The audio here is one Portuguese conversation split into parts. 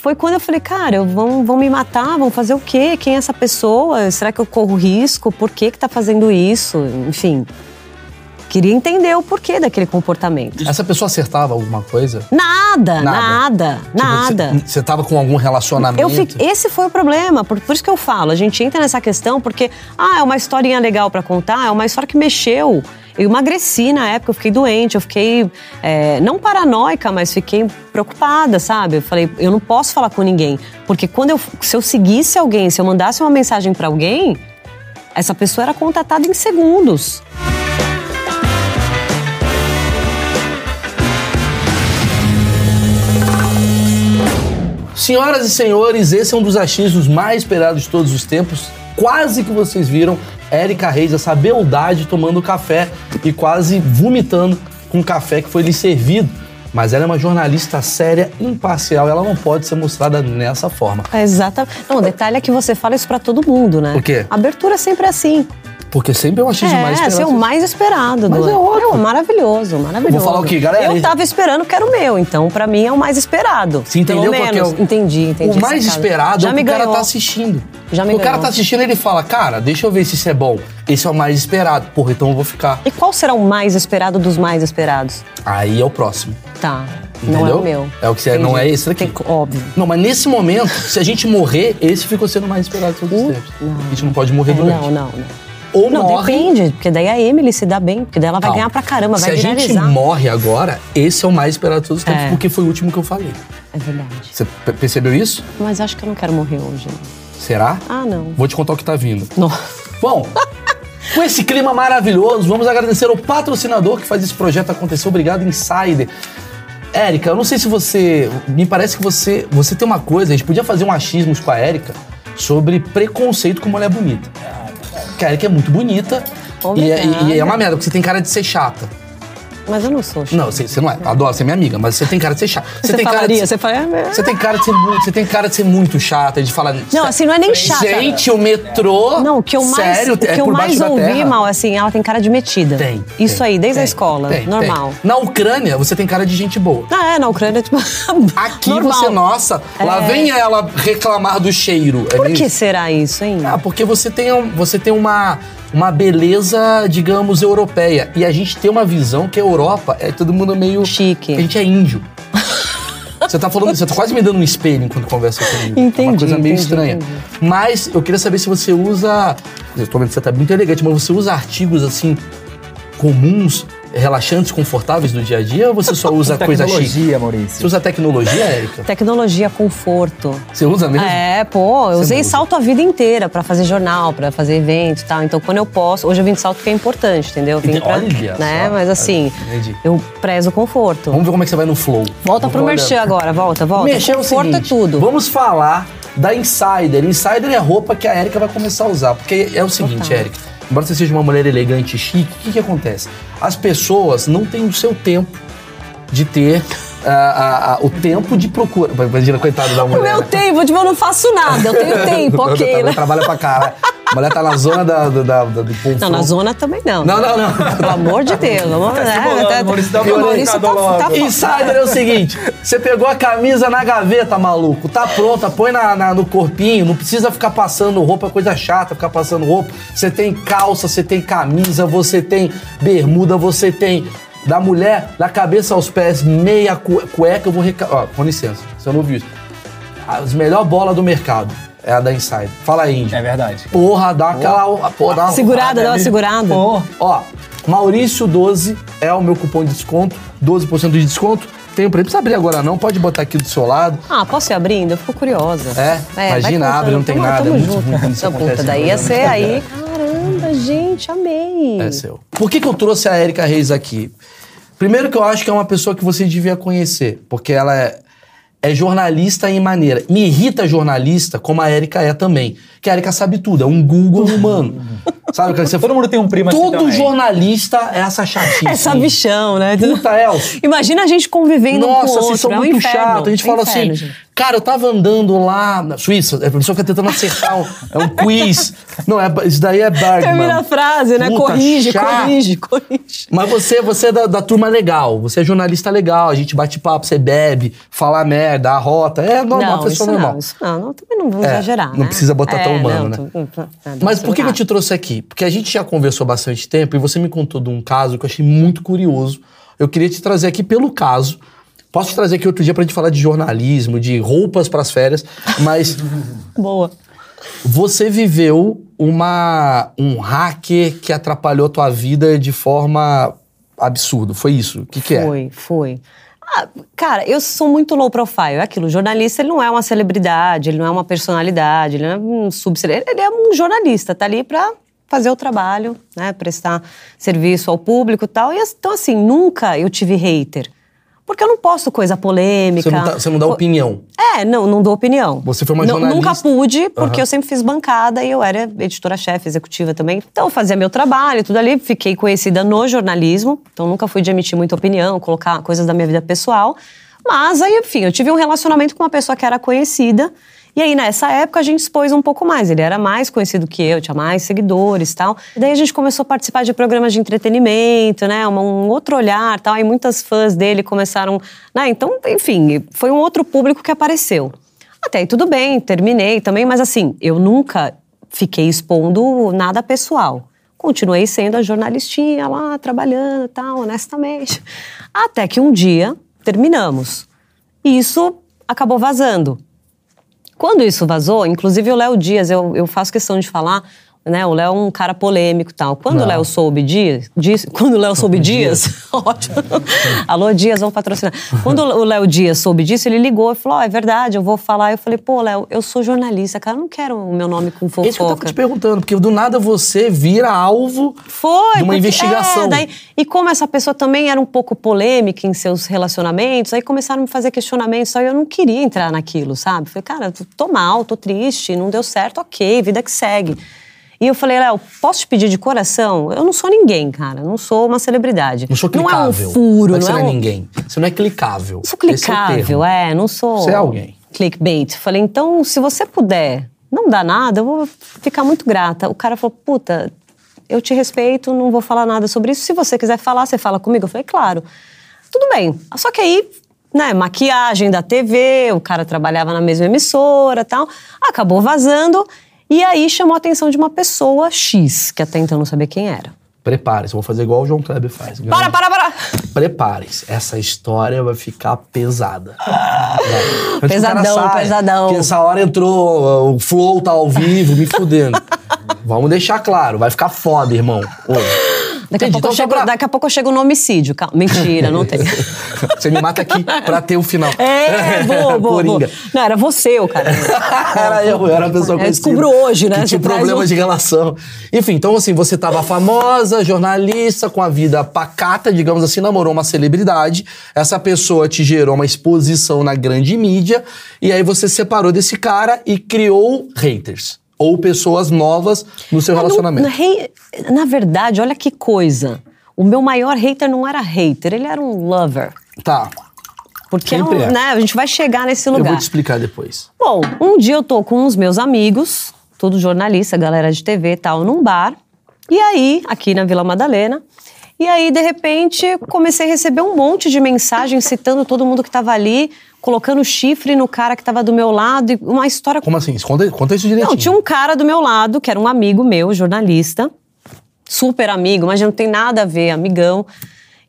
foi quando eu falei, cara, vão, vão me matar, vão fazer o quê? Quem é essa pessoa? Será que eu corro risco? Por que que tá fazendo isso? Enfim, queria entender o porquê daquele comportamento. Essa pessoa acertava alguma coisa? Nada, Nada. nada, Tipo. Você, você tava com algum relacionamento? Eu esse foi o problema, por, por isso que eu falo. A gente entra nessa questão porque, ah, é uma historinha legal pra contar, é uma história que mexeu. Eu emagreci na época, eu fiquei doente, eu fiquei, é, não paranoica, mas fiquei preocupada, sabe? Eu falei, eu não posso falar com ninguém, porque quando eu, se eu seguisse alguém, se eu mandasse uma mensagem pra alguém, essa pessoa era contatada em segundos. Senhoras e senhores, esse é um dos achismos mais esperados de todos os tempos. Quase que vocês viram Érica Reis, essa beldade, tomando café e quase vomitando com o café que foi lhe servido. Mas ela é uma jornalista séria, imparcial, ela não pode ser mostrada nessa forma. É exatamente. Não, o detalhe é que você fala isso pra todo mundo, né? O quê? A abertura sempre é assim. Porque sempre é um achismo É, mais esse esperado. é o mais esperado. Mas do... é ótimo. maravilhoso, maravilhoso. Vou falar o quê, galera? Eu tava esperando que era o meu, então pra mim é o mais esperado. Você entendeu Pelo é menos. o... Entendi, entendi. O mais esperado Já é o o cara ganhou. tá assistindo. Já me o cara ganhou. tá assistindo ele fala, cara, deixa eu ver se isso é bom. Esse é o mais esperado. Porra, então eu vou ficar. E qual será o mais esperado dos mais esperados? Aí é o próximo. Tá. Entendeu? Não é o meu. É o que você não é esse daqui. Tem- óbvio. Não, mas nesse momento, se a gente morrer, esse ficou sendo o mais esperado de todos os Uh, tempos. não. A gente não pode morrer É, durante. não, não, não. Ou Não, morre. depende, porque daí a Emily se dá bem, porque daí ela vai Calma. ganhar pra caramba, Se vai a gente morre agora, esse é o mais esperado de todos os tempos, É. porque foi o último que eu falei. É verdade. Você pe- percebeu isso? Mas acho que eu não quero morrer hoje. Será? Ah, não. Vou te contar o que tá vindo. Nossa. Bom, com esse clima maravilhoso, vamos agradecer ao patrocinador que faz esse projeto acontecer. Obrigado, Insider. Érica, eu não sei se você. Me parece que você, você tem uma coisa, a gente podia fazer um achismos com a Érica sobre preconceito com mulher bonita. A Érica é muito bonita e é, e- e é uma merda, porque você tem cara de ser chata. Mas eu não sou. Não, você, você não é. Adoro, você é minha amiga, mas você tem cara de ser chata. Você, tem cara falaria, de, você falaria... você tem cara de ser muito, você tem cara de ser muito chata, de falar. Não, assim, não é nem chata. Gente, o metrô. Não, o que eu mais, sério, o que é eu mais ouvi, mal, assim, ela tem cara de metida. Tem. Isso tem, aí, desde tem, a escola. tem, normal. tem. Na Ucrânia, você tem cara de gente boa. Ah, é, na Ucrânia, tipo. Aqui normal. você, nossa, lá É. vem ela reclamar do cheiro. É Por meio- que será isso, hein? Ah, porque você tem, você tem uma, uma beleza, digamos, europeia. E a gente tem uma visão que a Europa é todo mundo meio. Chique. A gente é índio. Você tá falando, você tá quase me dando um espelho enquanto conversa comigo. É uma Entendi, coisa meio entendi, estranha. entendi. Mas eu queria saber se você usa. Eu tô vendo que você tá muito elegante, mas você usa artigos assim comuns, relaxantes, confortáveis do dia a dia ou você só usa coisa chique? Tecnologia, Você Maurício. usa tecnologia, Érica? Tecnologia, conforto. Você usa mesmo? É, pô, eu Você usei salto a vida inteira pra fazer jornal, pra fazer evento e tal. Então, quando eu posso, hoje eu vim de salto porque é importante, entendeu? Eu vim Entendi. pra, Olha né? só. Mas assim, Entendi. eu prezo o conforto. Vamos ver como é que você vai no flow. Volta Vou pro merchan agora, volta, volta. Mexer é o conforto seguinte, é tudo. Vamos falar da Insider. Insider é a roupa que a Erika vai começar a usar. Porque é o seguinte, Total. Embora você seja uma mulher elegante e chique, o que, que acontece? As pessoas não têm o seu tempo de ter ah, ah, ah, o tempo de procura. Imagina, coitado da mulher. O meu né? tempo, tipo, eu não faço nada, eu tenho tempo, ok, Ela né? trabalha pra caralho. A mulher tá na zona da, da, da- do povo. Não, na zona também não. Não, não, não. Pelo amor de Deus. Vamos, Tá né? bolando, Tá- Maurício, dá o uma Maurício tá, logo. tá Insider é o seguinte: você pegou a camisa na gaveta, maluco, tá pronta, põe na, na- no corpinho, não precisa ficar passando roupa, é coisa chata, ficar passando roupa. Você tem calça, você tem camisa, você tem bermuda, você tem da mulher, da cabeça aos pés, meia cu- cueca. Eu vou reca... Ó, com licença, você não viu isso. As melhor bola do mercado é a da Insider. Fala aí, Índio. É verdade. Porra, dá aquela. Porra, dá uma Segurada, dá uma segurada. Pô, Ó, Maurício12 é o meu cupom de desconto, 12% de desconto. Tem o preço, não precisa abrir agora não, pode botar aqui do seu lado. Ah, posso ir abrindo? Eu fico curiosa. É? vai Imagina, abre, não tem Tamo- nada, Tamo é muito junto. ruim quando puta, daí no ia ser aí. Caramba, gente, amei. É seu. Por que, que eu trouxe a Érica Reis aqui? Primeiro que eu acho que é uma pessoa que você devia conhecer, porque ela é, é jornalista em maneira. Me irrita jornalista como a Érica é também. Que a Érica sabe tudo, é um Google humano. Sabe que você todo mundo tem um primo assim Todo também. jornalista é essa chatice. Essa bichão, né? Puta, Elcio. Imagina a gente convivendo um com o Nossa, outro. vocês são é um muito inferno. chatos. A gente É um fala inferno, assim: gente. Cara, eu tava andando lá na Suíça, a pessoa fica tentando acertar um, é um quiz. Não, é, isso daí é Bergman. Termina a frase, né? Puta, corrige, chato. corrige, corrige. Mas você, você é da, da turma legal, você é jornalista legal, a gente bate papo, você bebe, fala merda, arrota, é normal, não, pessoa normal. não, isso não, não, também não vou É, exagerar, não né? precisa botar tão É, humano, não, né? tu- tu- tá, Mas por que, eu te trouxe aqui? Porque a gente já conversou bastante tempo e você me contou de um caso que eu achei muito curioso. Eu queria te trazer aqui pelo caso. Posso te trazer aqui outro dia pra gente falar de jornalismo, de roupas pras férias, mas Boa. você viveu uma um hacker que atrapalhou tua vida de forma absurda. Foi isso? O que, que é? Foi, foi. Ah, cara, eu sou muito low profile. É aquilo, o jornalista ele não é uma celebridade, ele não é uma personalidade, ele não é um subcelebridade, ele é um jornalista, tá ali pra fazer o trabalho, né, prestar serviço ao público e tal. E então assim, nunca eu tive hater. Porque eu não posto coisa polêmica. Você não, tá- você não dá opinião. É, não, não dou opinião. Você foi uma Não- jornalista. Nunca pude, porque Aham. eu sempre fiz bancada e eu era editora-chefe, executiva também. Então eu fazia meu trabalho, tudo ali. Fiquei conhecida no jornalismo, então nunca fui de emitir muita opinião, colocar coisas da minha vida pessoal. Mas aí, enfim, eu tive um relacionamento com uma pessoa que era conhecida. E aí, nessa época, a gente expôs um pouco mais. Ele era mais conhecido que eu, tinha mais seguidores tal. E daí a gente começou a participar de programas de entretenimento, né? Um, outro olhar tal. E muitas fãs dele começaram. Né? Então, enfim, foi um outro público que apareceu. Até aí tudo bem, terminei também, mas assim, eu nunca fiquei expondo nada pessoal. Continuei sendo a jornalistinha lá, trabalhando tal, honestamente. Até que um dia terminamos. E isso acabou vazando. Quando isso vazou, inclusive o Léo Dias, eu, eu faço questão de falar, né? O Léo é um cara polêmico e tal. Quando o Léo soube Dias, Dias- quando o Léo soube Dias, ótimo. Alô, Dias, vamos patrocinar. Quando o Léo Dias soube disso, ele ligou e falou: Ó, é verdade, eu vou falar. Eu falei, pô, Léo, eu sou jornalista, cara, eu não quero o meu nome com É isso que eu tava fofoca. te perguntando, porque do nada você vira alvo Foi. de uma porque- investigação. é, daí- e como essa pessoa também era um pouco polêmica em seus relacionamentos, aí começaram a me fazer questionamentos, só eu não queria entrar naquilo, sabe? Falei, cara, tô mal, tô triste, não deu certo, ok, vida que segue. E eu falei, Léo, posso te pedir de coração? Eu não sou ninguém, cara, não sou uma celebridade. Não sou Não é clicável. um furo, não é não é é um... ninguém. Você não é clicável. Sou é clicável, termo. é, não sou. Você é alguém. Clickbait. Falei, então, se você puder não dar nada, eu vou ficar muito grata. O cara falou, puta, eu te respeito, não vou falar nada sobre isso. Se você quiser falar, você fala comigo. Eu falei, claro. Tudo bem. Só que aí, né, maquiagem da TV, o cara trabalhava na mesma emissora tal. Acabou vazando. E aí chamou a atenção de uma pessoa X, que até então não sabia quem era. Prepare-se, vou fazer igual o João Kleber faz. Para, para, para! Prepare-se, essa história vai ficar pesada. Vai. Pesadão, saia, pesadão. Porque essa hora entrou, uh, o Flow tá ao vivo, me fudendo. Vamos deixar claro, vai ficar foda, irmão. Ô, Daqui, entendi, a pouco eu então chego, pra- daqui a pouco eu chego no homicídio. Calma. Mentira, não tem. Você me mata aqui pra ter o final. É, boa, boa, boa. Não, era você o cara. era eu, eu era a pessoa Eu conhecida. descubro hoje, né? Que tinha problemas um- de relação. Enfim, então assim, você tava famosa, jornalista, com a vida pacata, digamos assim, namorou uma celebridade. Essa pessoa te gerou uma exposição na grande mídia. E aí você se separou desse cara e criou haters. Ou pessoas novas no seu Ah, não- relacionamento. na rei- na verdade, olha que coisa. O meu maior hater não era hater, ele era um lover. Tá. Porque é um- é. né, a gente vai chegar nesse Eu lugar. vou te explicar depois. Bom, um dia eu tô com uns meus amigos, todos jornalistas, galera de TV e tal, num bar. E aí, aqui na Vila Madalena. E aí, de repente, comecei a receber um monte de mensagens citando todo mundo que tava ali, colocando chifre no cara que tava do meu lado, e uma história Como assim? Conta, conta isso direitinho. não, tinha um cara do meu lado, que era um amigo meu, jornalista, super amigo, mas não tem nada a ver, amigão.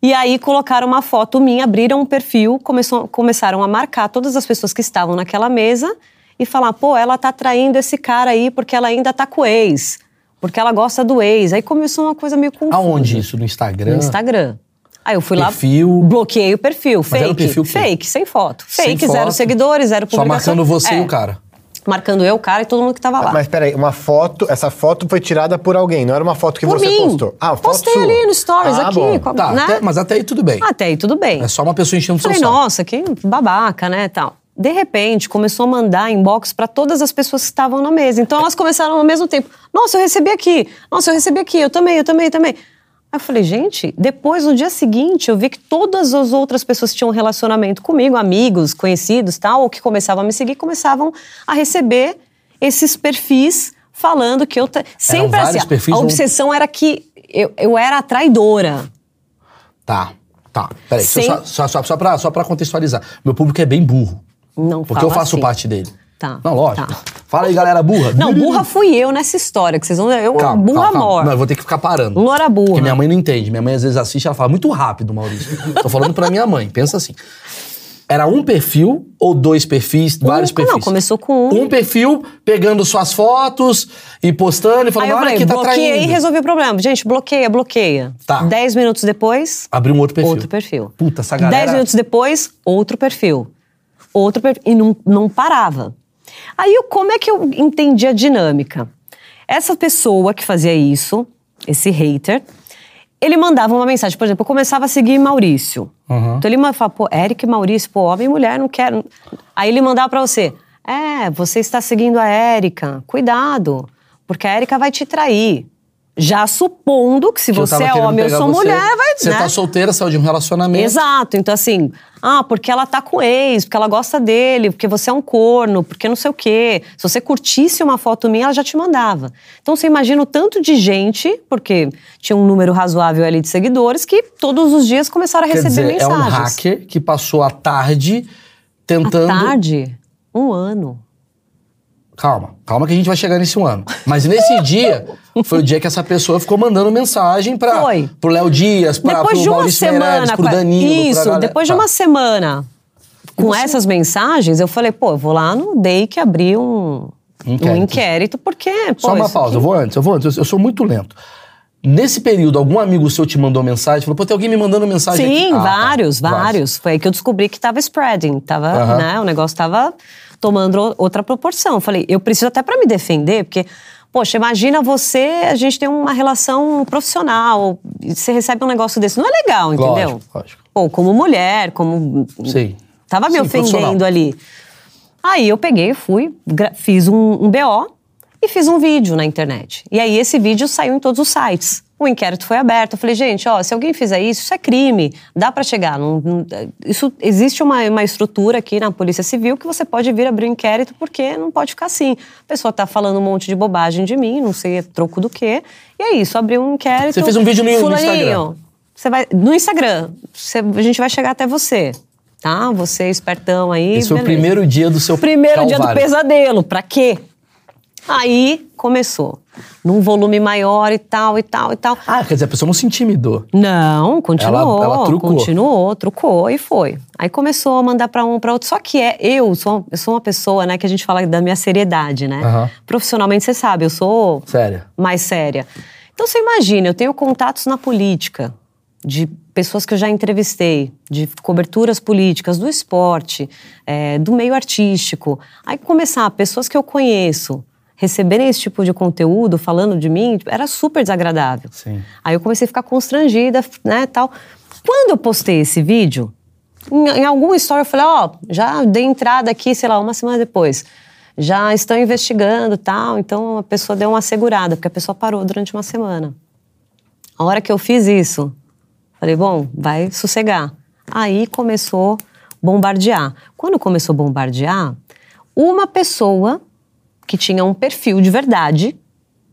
E aí colocaram uma foto minha, abriram um perfil, começou- começaram a marcar todas as pessoas que estavam naquela mesa e falar, pô, ela tá traindo esse cara aí porque ela ainda tá com o ex, porque ela gosta do ex. Aí começou uma coisa meio confusa. Aonde isso? No Instagram? No Instagram. Aí eu fui Perfil. lá, bloqueei o perfil, Mas fake, era perfil fake, sem foto. Sem Fake, zero foto, seguidores, zero Só publicação. marcando você É, e o cara. Marcando eu, o cara e todo mundo que tava lá. Mas peraí, uma foto, essa foto foi tirada por alguém, não era uma foto que Por você mim. postou. Ah, foto Postei sua. ali no Stories, Ah, aqui. bom. com a- Tá, né? até- mas até aí tudo bem. Até aí tudo bem. É só uma pessoa enchendo o seu saco. nossa, que babaca, né, tal. De repente, começou a mandar inbox pra todas as pessoas que estavam na mesa. Então, elas começaram ao mesmo tempo. Nossa, eu recebi aqui. Nossa, eu recebi aqui. Eu também, eu também, eu também. Aí eu falei, gente, depois, no dia seguinte, eu vi que todas as outras pessoas que tinham um relacionamento comigo, amigos, conhecidos tal, ou que começavam a me seguir, começavam a receber esses perfis falando que eu. te- Sempre assim. a obsessão era que eu, eu era a traidora. Tá, tá. Peraí, Sem- só, só, só, só, pra, só pra contextualizar. Meu público é bem burro. Não Porque eu faço assim. parte dele. Tá, Não, lógico. tá. Fala aí, galera burra. Não, burra fui eu nessa história, que vocês vão. Eu, Calma, burra calma. Não, eu vou ter que ficar parando. Loura burra. Porque minha mãe não entende. Minha mãe às vezes assiste e ela fala muito rápido, Maurício. Tô falando pra minha mãe. Pensa assim. Era um perfil ou dois perfis, vários Um- perfis? Não, começou com um. Um perfil pegando suas fotos e postando e falando, olha que tá bloqueei e traindo. resolvi o problema. Gente, bloqueia, bloqueia. Tá. Dez minutos depois, Abriu um outro perfil. outro perfil. Puta, essa galera... Dez minutos depois, outro perfil. Outro perfil. E não, não parava. Aí, eu- como é que eu entendi a dinâmica? Essa pessoa que fazia isso, esse hater, ele mandava uma mensagem. Por exemplo, eu começava a seguir Maurício. Uhum. Então ele falava, pô, Eric e Maurício, pô, homem e mulher, não quero. Aí ele mandava pra você, é, você está seguindo a Érica, cuidado, porque a Érica vai te trair. Já supondo que se que eu você é homem pegar sou você. mulher, vai, Você né? tá solteira, saiu de um relacionamento. Exato. Então, assim, ah, porque ela tá com o ex, porque ela gosta dele, porque você é um corno, porque não sei o quê. Se você curtisse uma foto minha, ela já te mandava. Então, você imagina o tanto de gente, porque tinha um número razoável ali de seguidores, que todos os dias começaram a Quer receber dizer, é um mensagens. hacker que passou a tarde tentando... tarde, um ano. Calma, calma que a gente vai chegar nesse um ano. Mas nesse dia, foi o dia que essa pessoa ficou mandando mensagem pra, Foi. pro Léo Dias, pra, depois pro de uma Maurício semana. Meirelles, pro Danilo, Isso, galera. depois de Tá. uma semana com essas mensagens, eu falei, pô, eu vou lá no DEI que abrir um, um Inquérito. inquérito, porque. Pô, Só uma pausa, aqui- eu vou antes, eu vou antes, eu, sou muito lento. Nesse período, algum amigo seu te mandou mensagem? Falou, pô, tem alguém me mandando mensagem aqui? Sim, Ah, tá. vários, vários. Foi aí que eu descobri que tava spreading, tava, né, o negócio tava tomando outra proporção. Eu falei, eu preciso até pra me defender, porque, poxa, imagina você, a gente tem uma relação profissional, você recebe um negócio desse, não é legal, entendeu? Lógico, lógico. Pô, como mulher, como... Sim. Tava me Sim, ofendendo ali. Aí eu peguei, fui, fiz um, um BO e fiz um vídeo na internet. E aí esse vídeo saiu em todos os sites. O inquérito foi aberto. Eu falei, gente, ó, se alguém fizer isso, isso é crime. Dá pra chegar. Não, não- isso existe uma, uma estrutura aqui na Polícia Civil que você pode vir abrir um inquérito porque não pode ficar assim. A pessoa tá falando um monte de bobagem de mim, não sei é troco do quê. E é isso, abriu um inquérito. Você fez um vídeo no- no Instagram. Você vai no Instagram. Você- a gente vai chegar até você, tá? Você espertão aí. Esse foi o beleza. primeiro dia do seu Primeiro dia do calvário. pesadelo. Pra quê? Aí começou. Num volume maior e tal, e tal, e tal. Ah, quer dizer, a pessoa não se intimidou. Não, continuou. Ela- ela trucou. Continuou, trucou e foi. Aí começou a mandar pra um, pra outro. Só que é, eu sou, eu sou uma pessoa, né, que a gente fala da minha seriedade, né? Aham. Profissionalmente, você sabe, eu sou Sério. mais séria. Então você imagina, eu tenho contatos na política, de pessoas que eu já entrevistei, de coberturas políticas, do esporte, é, do meio artístico. Aí começar, pessoas que eu conheço, receberem esse tipo de conteúdo falando de mim, era super desagradável. Sim. Aí eu comecei a ficar constrangida, né, tal. Quando eu postei esse vídeo, em, em alguma história eu falei, ó, já dei entrada aqui, sei lá, uma semana depois. Já estão investigando tal, então a pessoa deu uma segurada, porque a pessoa parou durante uma semana. A hora que eu fiz isso, falei, bom, vai sossegar. Aí começou bombardear. Quando começou a bombardear, uma pessoa que tinha um perfil de verdade,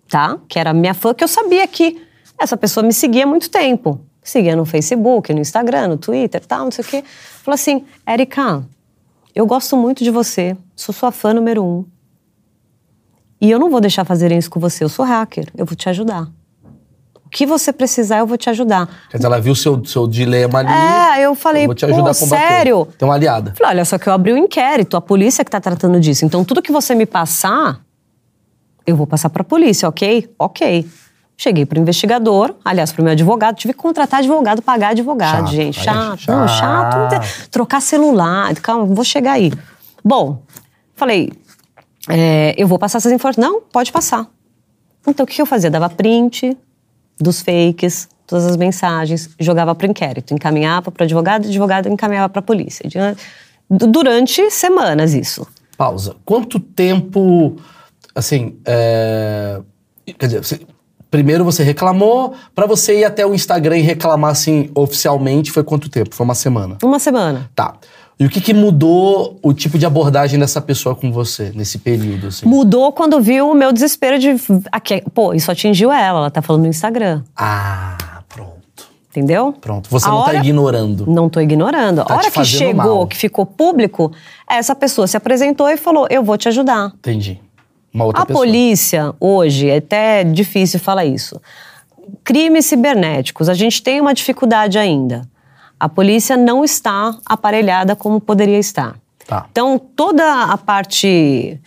tá? Que era minha fã, que eu sabia que essa pessoa me seguia há muito tempo. Seguia no Facebook, no Instagram, no Twitter, tal, não sei o quê. Falou assim, Erika, eu gosto muito de você, sou sua fã número um. E eu não vou deixar fazerem isso com você, eu sou hacker, eu vou te ajudar. O que você precisar, eu vou te ajudar. Quer dizer, ela viu seu, seu dilema ali. É, eu falei, vou te ajudar a combater. sério? Tem uma aliada. Falei, olha, só que eu abri um inquérito, a polícia que tá tratando disso. Então, tudo que você me passar, eu vou passar pra polícia, ok? Ok. Cheguei pro investigador, aliás, pro meu advogado, tive que contratar advogado, pagar advogado, Chato, gente. é Chato, não, chato. chato. Trocar celular, calma, vou chegar aí. Bom, falei, é, eu vou passar essas informações. Não, pode passar. Então, o que eu fazia? Dava print dos fakes, todas as mensagens, jogava pro inquérito, encaminhava advogado, o advogado encaminhava pra polícia. Du- Durante semanas, isso. Pausa. Quanto tempo, assim, é... quer dizer, você primeiro você reclamou, pra você ir até o Instagram e reclamar assim oficialmente, foi quanto tempo? Foi uma semana. Uma semana. Tá. E o que, que mudou o tipo de abordagem dessa pessoa com você nesse período? Assim? Mudou quando viu o meu desespero de. Aqui, pô, isso atingiu ela, ela tá falando no Instagram. Ah, pronto. Entendeu? Pronto. Você A não tá hora- ignorando. Não tô ignorando. Tá a hora que chegou, mal. que ficou público, essa pessoa se apresentou e falou: Eu vou te ajudar. Entendi. Uma outra a pessoa. polícia, hoje, é até difícil falar isso. Crimes cibernéticos, a gente tem uma dificuldade ainda. A polícia não está aparelhada como poderia estar. Tá. Então, toda a parte.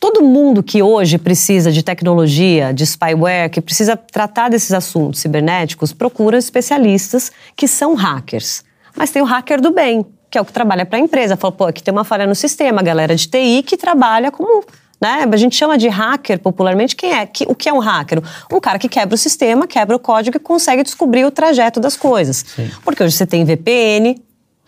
Todo mundo que hoje precisa de tecnologia, de spyware, que precisa tratar desses assuntos cibernéticos, procura especialistas que são hackers. Mas tem o hacker do bem, que é o que trabalha para a empresa. Fala, pô, aqui tem uma falha no sistema, a galera de TI que trabalha como. Né? A gente chama de hacker popularmente. Quem é? Que- o que é um hacker? Um cara que quebra o sistema, quebra o código e consegue descobrir o trajeto das coisas. Porque hoje você tem VPN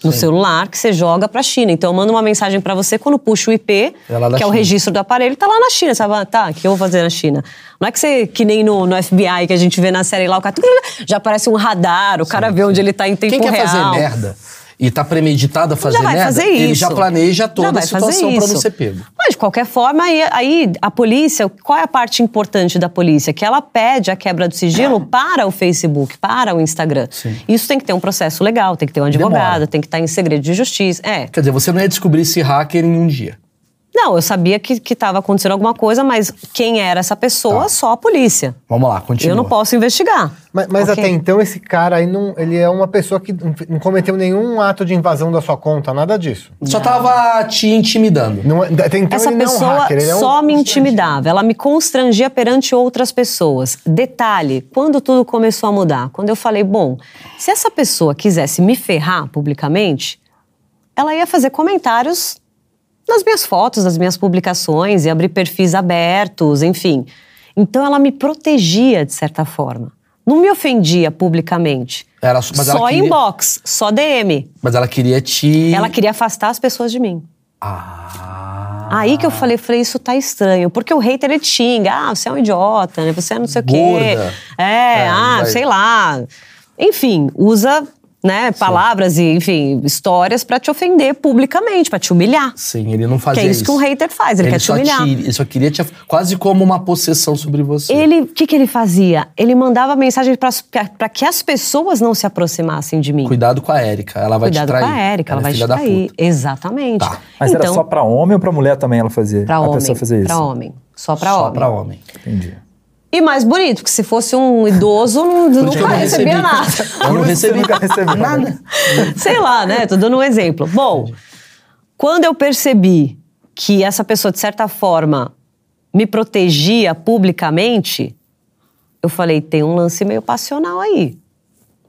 no celular que você joga para a China. Então eu mando uma mensagem para você quando puxa o IP, É que é o registro do aparelho, tá lá na China. Você fala, tá, o que eu vou fazer na China? Não é que você, que nem no, no FBI que a gente vê na série lá, o cara já aparece um radar, o cara vê onde ele tá em tempo Quem quer real. fazer merda e tá premeditado a fazer já vai merda, fazer ele isso. já planeja toda Já a situação pra não ser pego. Mas, de qualquer forma, aí, aí a polícia, qual é a parte importante da polícia? Que ela pede a quebra do sigilo para o Facebook, para o Instagram. Sim. Isso tem que ter um processo legal, tem que ter um advogado, Demora. tem que estar em segredo de justiça. É. Quer dizer, você não ia descobrir esse hacker em um dia. Não, eu sabia que estava acontecendo alguma coisa, mas quem era essa pessoa? Tá. Só a polícia. Vamos lá, continua. Eu não posso investigar. Mas, mas Ok? até então, esse cara aí, não, ele é uma pessoa que não não cometeu nenhum ato de invasão da sua conta, nada disso. Só tava te intimidando. Não, é- até então Essa ele não é um pessoa hacker, ele é um... só me intimidava, ela me constrangia perante outras pessoas. Detalhe, quando tudo começou a mudar, quando eu falei, bom, se essa pessoa quisesse me ferrar publicamente, ela ia fazer comentários nas minhas fotos, nas minhas publicações, ia abrir perfis abertos, enfim. Então ela me protegia de certa forma. Não me ofendia publicamente. Era, só queria, inbox, só DM. Mas ela queria te. Ela queria afastar as pessoas de mim. Ah. Aí que eu falei, falei, isso tá estranho. Porque o hater, ele xinga. Ah, você é um idiota, né? Você é não sei o quê. Gorda. É, É, ah, vai- sei lá. Enfim, usa né, palavras e, enfim, histórias pra te ofender publicamente, pra te humilhar. Sim, ele não Que fazia é isso que um hater faz, ele, quer te só humilhar. ele só queria te. Quase como uma possessão sobre você. Ele, o que, que ele fazia? Ele mandava mensagem para que as pessoas não se aproximassem de mim. Cuidado com a Érica, ela vai Cuidado te trair. com a Érica, ela, é vai te trair. Exatamente. Tá. Mas então, era só pra homem ou pra mulher também ela fazia? pra a homem. pessoa fazia isso? Pra homem. Só pra Só homem. pra homem. Entendi. E mais bonito, porque se fosse um idoso, não, nunca recebia recebi. nada. Eu não recebi nunca recebeu nada. Sei lá, né? Tô dando um exemplo. Bom, quando eu percebi que essa pessoa, de certa forma, me protegia publicamente, eu falei, tem um lance meio passional aí.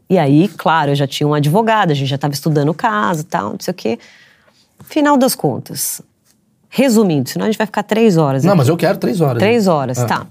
E aí, claro, eu já tinha um advogado, a gente já estava estudando o caso e tal, não sei o quê. Final das contas, resumindo, senão a gente vai ficar três horas. Não, aqui. mas eu quero três horas. Três horas, Ah. tá.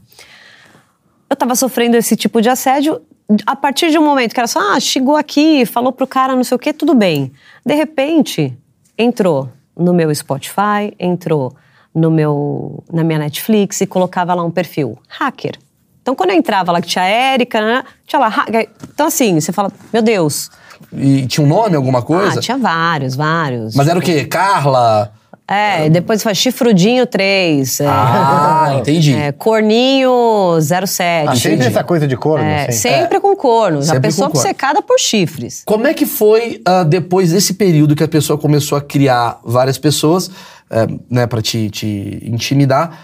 Eu tava sofrendo esse tipo de assédio. A partir de um momento que era só, ah, chegou aqui, falou pro cara não sei o quê, tudo bem. De repente, entrou no meu Spotify, entrou no meu, na minha Netflix e colocava lá um perfil hacker. Então, quando eu entrava lá que tinha a Érica, né, tinha lá hacker. Então, assim, você fala, meu Deus. E tinha um nome, alguma coisa? Ah, tinha vários, vários. Mas era o quê? Carla? É, depois faz Chifrudinho 3. é, Ah, entendi. é, Corninho 07. Ah, sempre essa coisa de corno, É, assim. sempre com cornos. Sempre a pessoa obcecada por chifres. Como é que foi ah, depois desse período que a pessoa começou a criar várias pessoas, eh, né, pra te, te intimidar?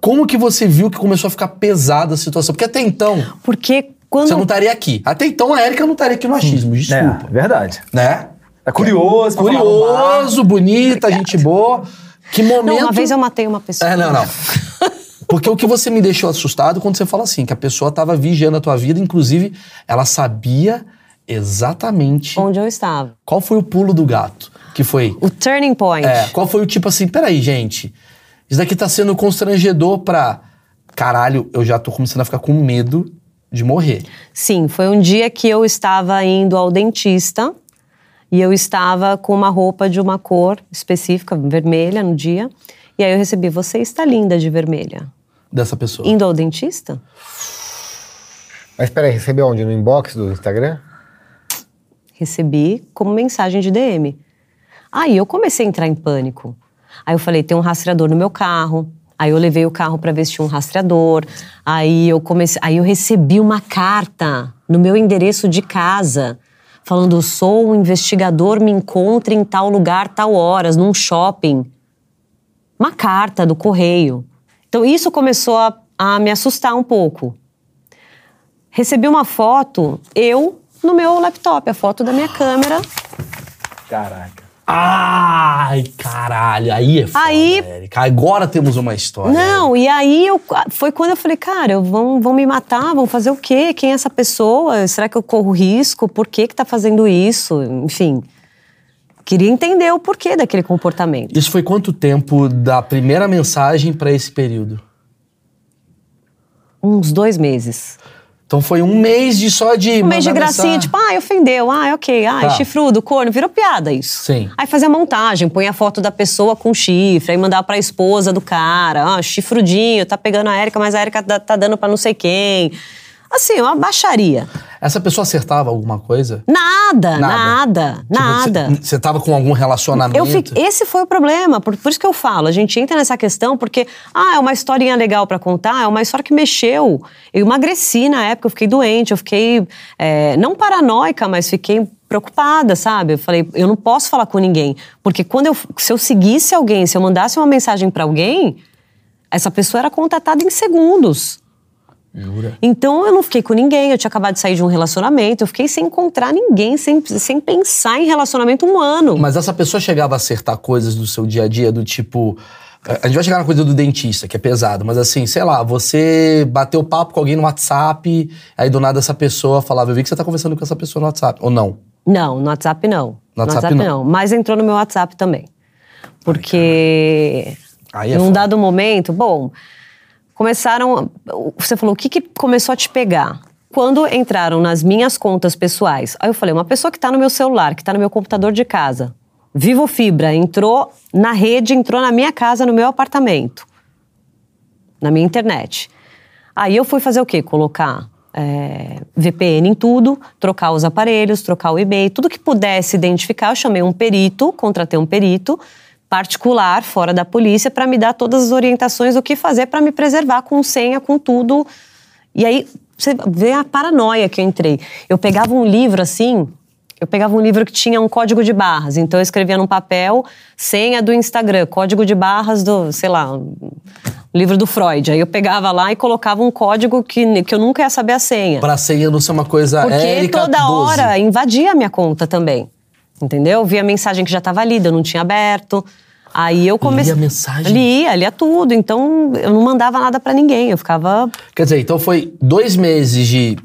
Como que você viu que começou a ficar pesada a situação? Porque até então, Porque quando. você não estaria aqui. Até então a Érica não estaria aqui no achismo, desculpa. É, verdade. Né? Tá curioso. Curioso, bonita, gente boa. Que momento... Não, uma vez eu matei uma pessoa. É, não, não. Porque o que você me deixou assustado quando você fala assim, que a pessoa tava vigiando a tua vida, inclusive ela sabia exatamente Onde eu estava. qual foi o pulo do gato. Que foi. O turning point. É, qual foi o tipo assim, peraí, gente. Isso daqui tá sendo constrangedor pra. Caralho, eu já tô começando a ficar com medo de morrer. Sim, foi um dia que eu estava indo ao dentista e eu estava com uma roupa de uma cor específica, vermelha, no dia. E aí eu recebi: Você está linda de vermelha. Dessa pessoa. Indo ao dentista? Mas peraí, recebeu onde? No inbox do Instagram? Recebi como mensagem de DM. Aí eu comecei a entrar em pânico. Aí eu falei, tem um rastreador no meu carro. Aí eu levei o carro para ver se tinha um rastreador. Aí eu comecei, aí eu recebi uma carta no meu endereço de casa falando: "Sou um investigador, me encontre em tal lugar, tal horas, num shopping". Uma carta do correio. Então isso começou a, a me assustar um pouco. Recebi uma foto, eu no meu laptop, a foto da minha câmera. Caraca. Ai, caralho, aí é foda, Aí- Érica. Agora temos uma história. Não, e aí eu, foi quando eu falei, cara, vão, vão me matar, vão fazer o quê? Quem é essa pessoa? Será que eu corro risco? Por que que tá fazendo isso? Enfim, queria entender o porquê daquele comportamento. Isso foi quanto tempo da primeira mensagem pra esse período? Uns dois meses. Então foi um mês de só de. Um mês de gracinha, mensagem. tipo, ah, ofendeu, ah, ok, ah, Tá. chifrudo, corno, virou piada isso. Sim. Aí fazia montagem, põe a foto da pessoa com chifre, aí mandava pra esposa do cara, ah, chifrudinho, tá pegando a Érica, mas a Érica tá tá dando pra não sei quem. Assim, uma baixaria. Essa pessoa acertava alguma coisa? Nada, Nada. nada. Tipo, Você você tava com algum relacionamento? Eu fiquei- esse foi o problema, por, por isso que eu falo. A gente entra nessa questão porque, ah, é uma historinha legal pra contar, é uma história que mexeu. Eu emagreci na época, eu fiquei doente, eu fiquei, é, não paranoica, mas fiquei preocupada, sabe? Eu falei, eu não posso falar com ninguém. Porque quando eu, se eu seguisse alguém, se eu mandasse uma mensagem pra alguém, essa pessoa era contatada em segundos. Jura? Então eu não fiquei com ninguém, eu tinha acabado de sair de um relacionamento, eu fiquei sem encontrar ninguém, sem, sem pensar em relacionamento um ano. Mas essa pessoa chegava a acertar coisas do seu dia a dia, do tipo. A gente vai chegar na coisa do dentista, que é pesado, mas assim, sei lá, você bateu papo com alguém no WhatsApp, aí do nada essa pessoa falava, eu vi que você tá conversando com essa pessoa no WhatsApp. Ou não? Não, no WhatsApp não. No WhatsApp não. Mas entrou no meu WhatsApp também. Porque Aí é num dado momento, bom, começaram. Você falou, o que, que começou a te pegar? Quando entraram nas minhas contas pessoais, aí eu falei, uma pessoa que está no meu celular, que está no meu computador de casa, Vivo Fibra, entrou na rede, entrou na minha casa, no meu apartamento, na minha internet. Aí eu fui fazer o quê? Colocar é, VPN em tudo, trocar os aparelhos, trocar o e-mail, tudo que pudesse identificar. Eu chamei um perito, contratei um perito particular, fora da polícia, para me dar todas as orientações do que fazer para me preservar com senha, com tudo. E aí você vê a paranoia que eu entrei. Eu pegava um livro assim, eu pegava um livro que tinha um código de barras, então eu escrevia num papel senha do Instagram, código de barras do, sei lá, livro do Freud. Aí eu pegava lá e colocava um código que, que eu nunca ia saber a senha. Pra senha não ser uma coisa Porque Érica toda 12. hora invadia a minha conta também. Entendeu? Via a mensagem que já estava lida, eu não tinha aberto. Aí eu comecei. Lia mensagem? Lia, lia tudo. Então eu não mandava nada pra ninguém. Eu ficava. Quer dizer, então foi dois meses de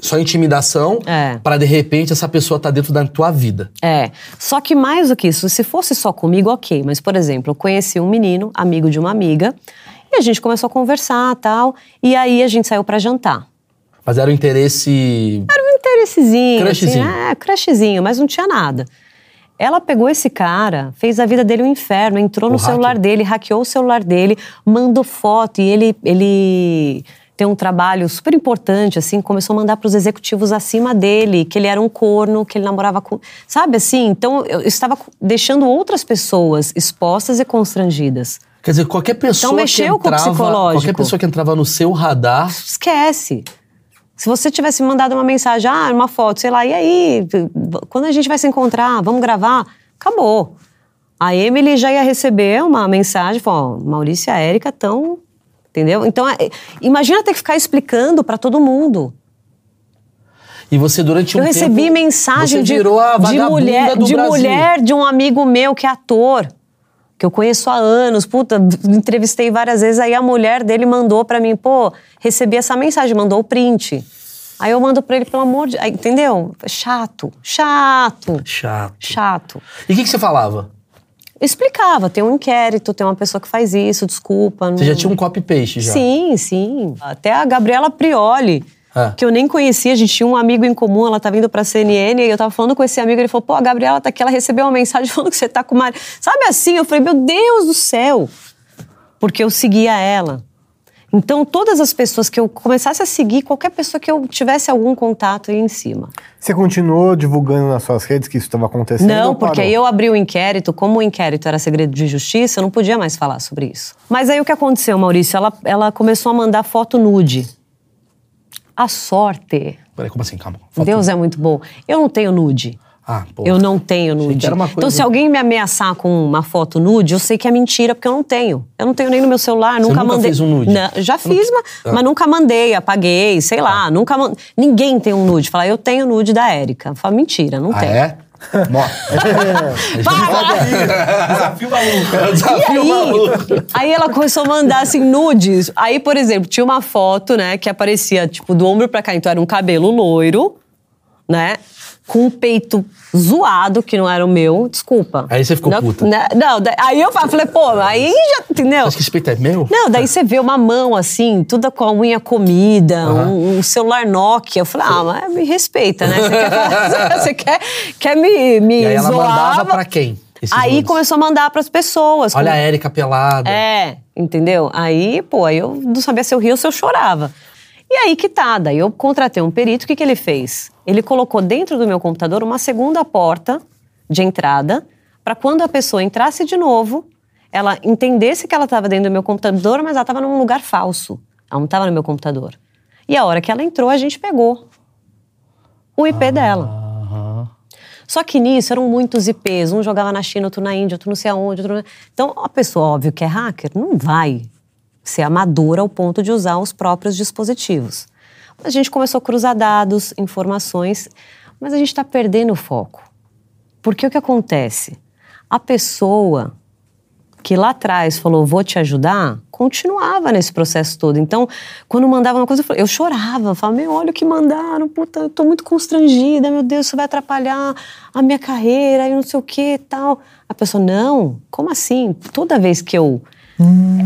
só intimidação É. pra de repente essa pessoa tá dentro da tua vida. É. Só que mais do que isso, se fosse só comigo, ok. Mas, por exemplo, eu conheci um menino, amigo de uma amiga, e a gente começou a conversar tal. E aí a gente saiu pra jantar. Mas era o interesse. Era um interessezinho. Crushzinho. Assim, é, crushzinho, mas não tinha nada. Ela pegou esse cara, fez a vida dele um inferno, entrou O no hacker. celular dele, hackeou o celular dele, mandou foto e ele, ele tem um trabalho super importante, assim, começou a mandar para os executivos acima dele, que ele era um corno, que ele namorava com. Sabe assim? Então eu estava deixando outras pessoas expostas e constrangidas. Quer dizer, qualquer pessoa Então, mexeu que com o entrava, psicológico. qualquer pessoa que entrava no seu radar, Esquece. Se você tivesse mandado uma mensagem, ah, uma foto, sei lá, e aí? Quando a gente vai se encontrar? Vamos gravar? Acabou. A Emily já ia receber uma mensagem, falou, Maurício e a Érica estão. Entendeu? Então, é, imagina ter que ficar explicando pra todo mundo. e você durante um Eu recebi tempo, mensagem você de, virou a de mulher, de Brasil. mulher de um amigo meu que é ator, que eu conheço há anos. Puta, entrevistei várias vezes. Aí a mulher dele mandou pra mim, pô, recebi essa mensagem, mandou o print. Aí eu mando pra ele, pelo amor de. aí, entendeu? Chato, chato, Chato. chato. E o que, que você falava? Explicava, tem um inquérito, tem uma pessoa que faz isso, desculpa. Você não- já tinha um copy-paste já? Sim, sim. Até a Gabriela Prioli, Ah. que eu nem conhecia, a gente tinha um amigo em comum, ela tá vindo pra CNN, e eu tava falando com esse amigo, ele falou, pô, a Gabriela tá aqui, ela recebeu uma mensagem falando que você tá com uma... Sabe assim? Eu falei, meu Deus do céu! Porque eu seguia ela. Então, todas as pessoas que eu começasse a seguir, qualquer pessoa que eu tivesse algum contato ia em cima. Você continuou divulgando nas suas redes que isso estava acontecendo? Não, porque aí eu abri o inquérito, como o inquérito era segredo de justiça, eu não podia mais falar sobre isso. Mas aí o que aconteceu, Maurício? Ela, ela começou a mandar foto nude. A sorte, Peraí, como assim? Calma. Deus é muito bom. Eu não tenho nude. Ah, pô. Eu não tenho nude. coisa- Então, se alguém me ameaçar com uma foto nude, eu sei que é mentira, porque eu não tenho. Eu não tenho nem no meu celular, Você nunca nunca mandei. fez um nude? Não, já fiz, mas, Ah. mas nunca mandei, apaguei, sei lá, nunca man... Ninguém tem um nude. Falar, eu tenho nude da Érica. Fala, mentira, não Ah, tem. é? Mostra. Desafio maluco. É desafio maluco. aí, aí ela começou a mandar assim nudes. Aí, por exemplo, tinha uma foto, né, que aparecia tipo do ombro pra cá, então era um cabelo loiro, né? Com um peito zoado, que não era o meu, desculpa. Aí você ficou não, puta. né, Não, aí eu falei, pô, aí já, entendeu? Acho que esse peito é meu? Não, daí você vê uma mão assim, toda com a unha comida, um, um celular Nokia. Eu falei, ah, mas me respeita, né? Você quer, você quer, quer me, me E aí ela mandava pra quem? Aí começou a mandar pras pessoas. Olha a como- Érica pelada. é, entendeu? Aí, pô, aí eu não sabia se eu ria ou se eu chorava. E aí que tá, daí eu contratei um perito, o que, que ele fez? Ele colocou dentro do meu computador uma segunda porta de entrada, para quando a pessoa entrasse de novo, ela entendesse que ela estava dentro do meu computador, mas ela estava num lugar falso. Ela não estava no meu computador. E a hora que ela entrou, a gente pegou o IP dela. Aham. Só que nisso eram muitos IPs. Um jogava na China, outro na Índia, outro não sei aonde. Outro... Então, a pessoa, óbvio, que é hacker, não vai ser amadora ao ponto de usar os próprios dispositivos. A gente começou a cruzar dados, informações, mas a gente está perdendo o foco. Porque o que acontece? A pessoa que lá atrás falou, vou te ajudar, continuava nesse processo todo. Então, quando mandava uma coisa, eu chorava, eu falava, meu, olha o que mandaram, puta, eu tô muito constrangida, meu Deus, isso vai atrapalhar a minha carreira e não sei o que tal. A pessoa, não, como assim? Toda vez que eu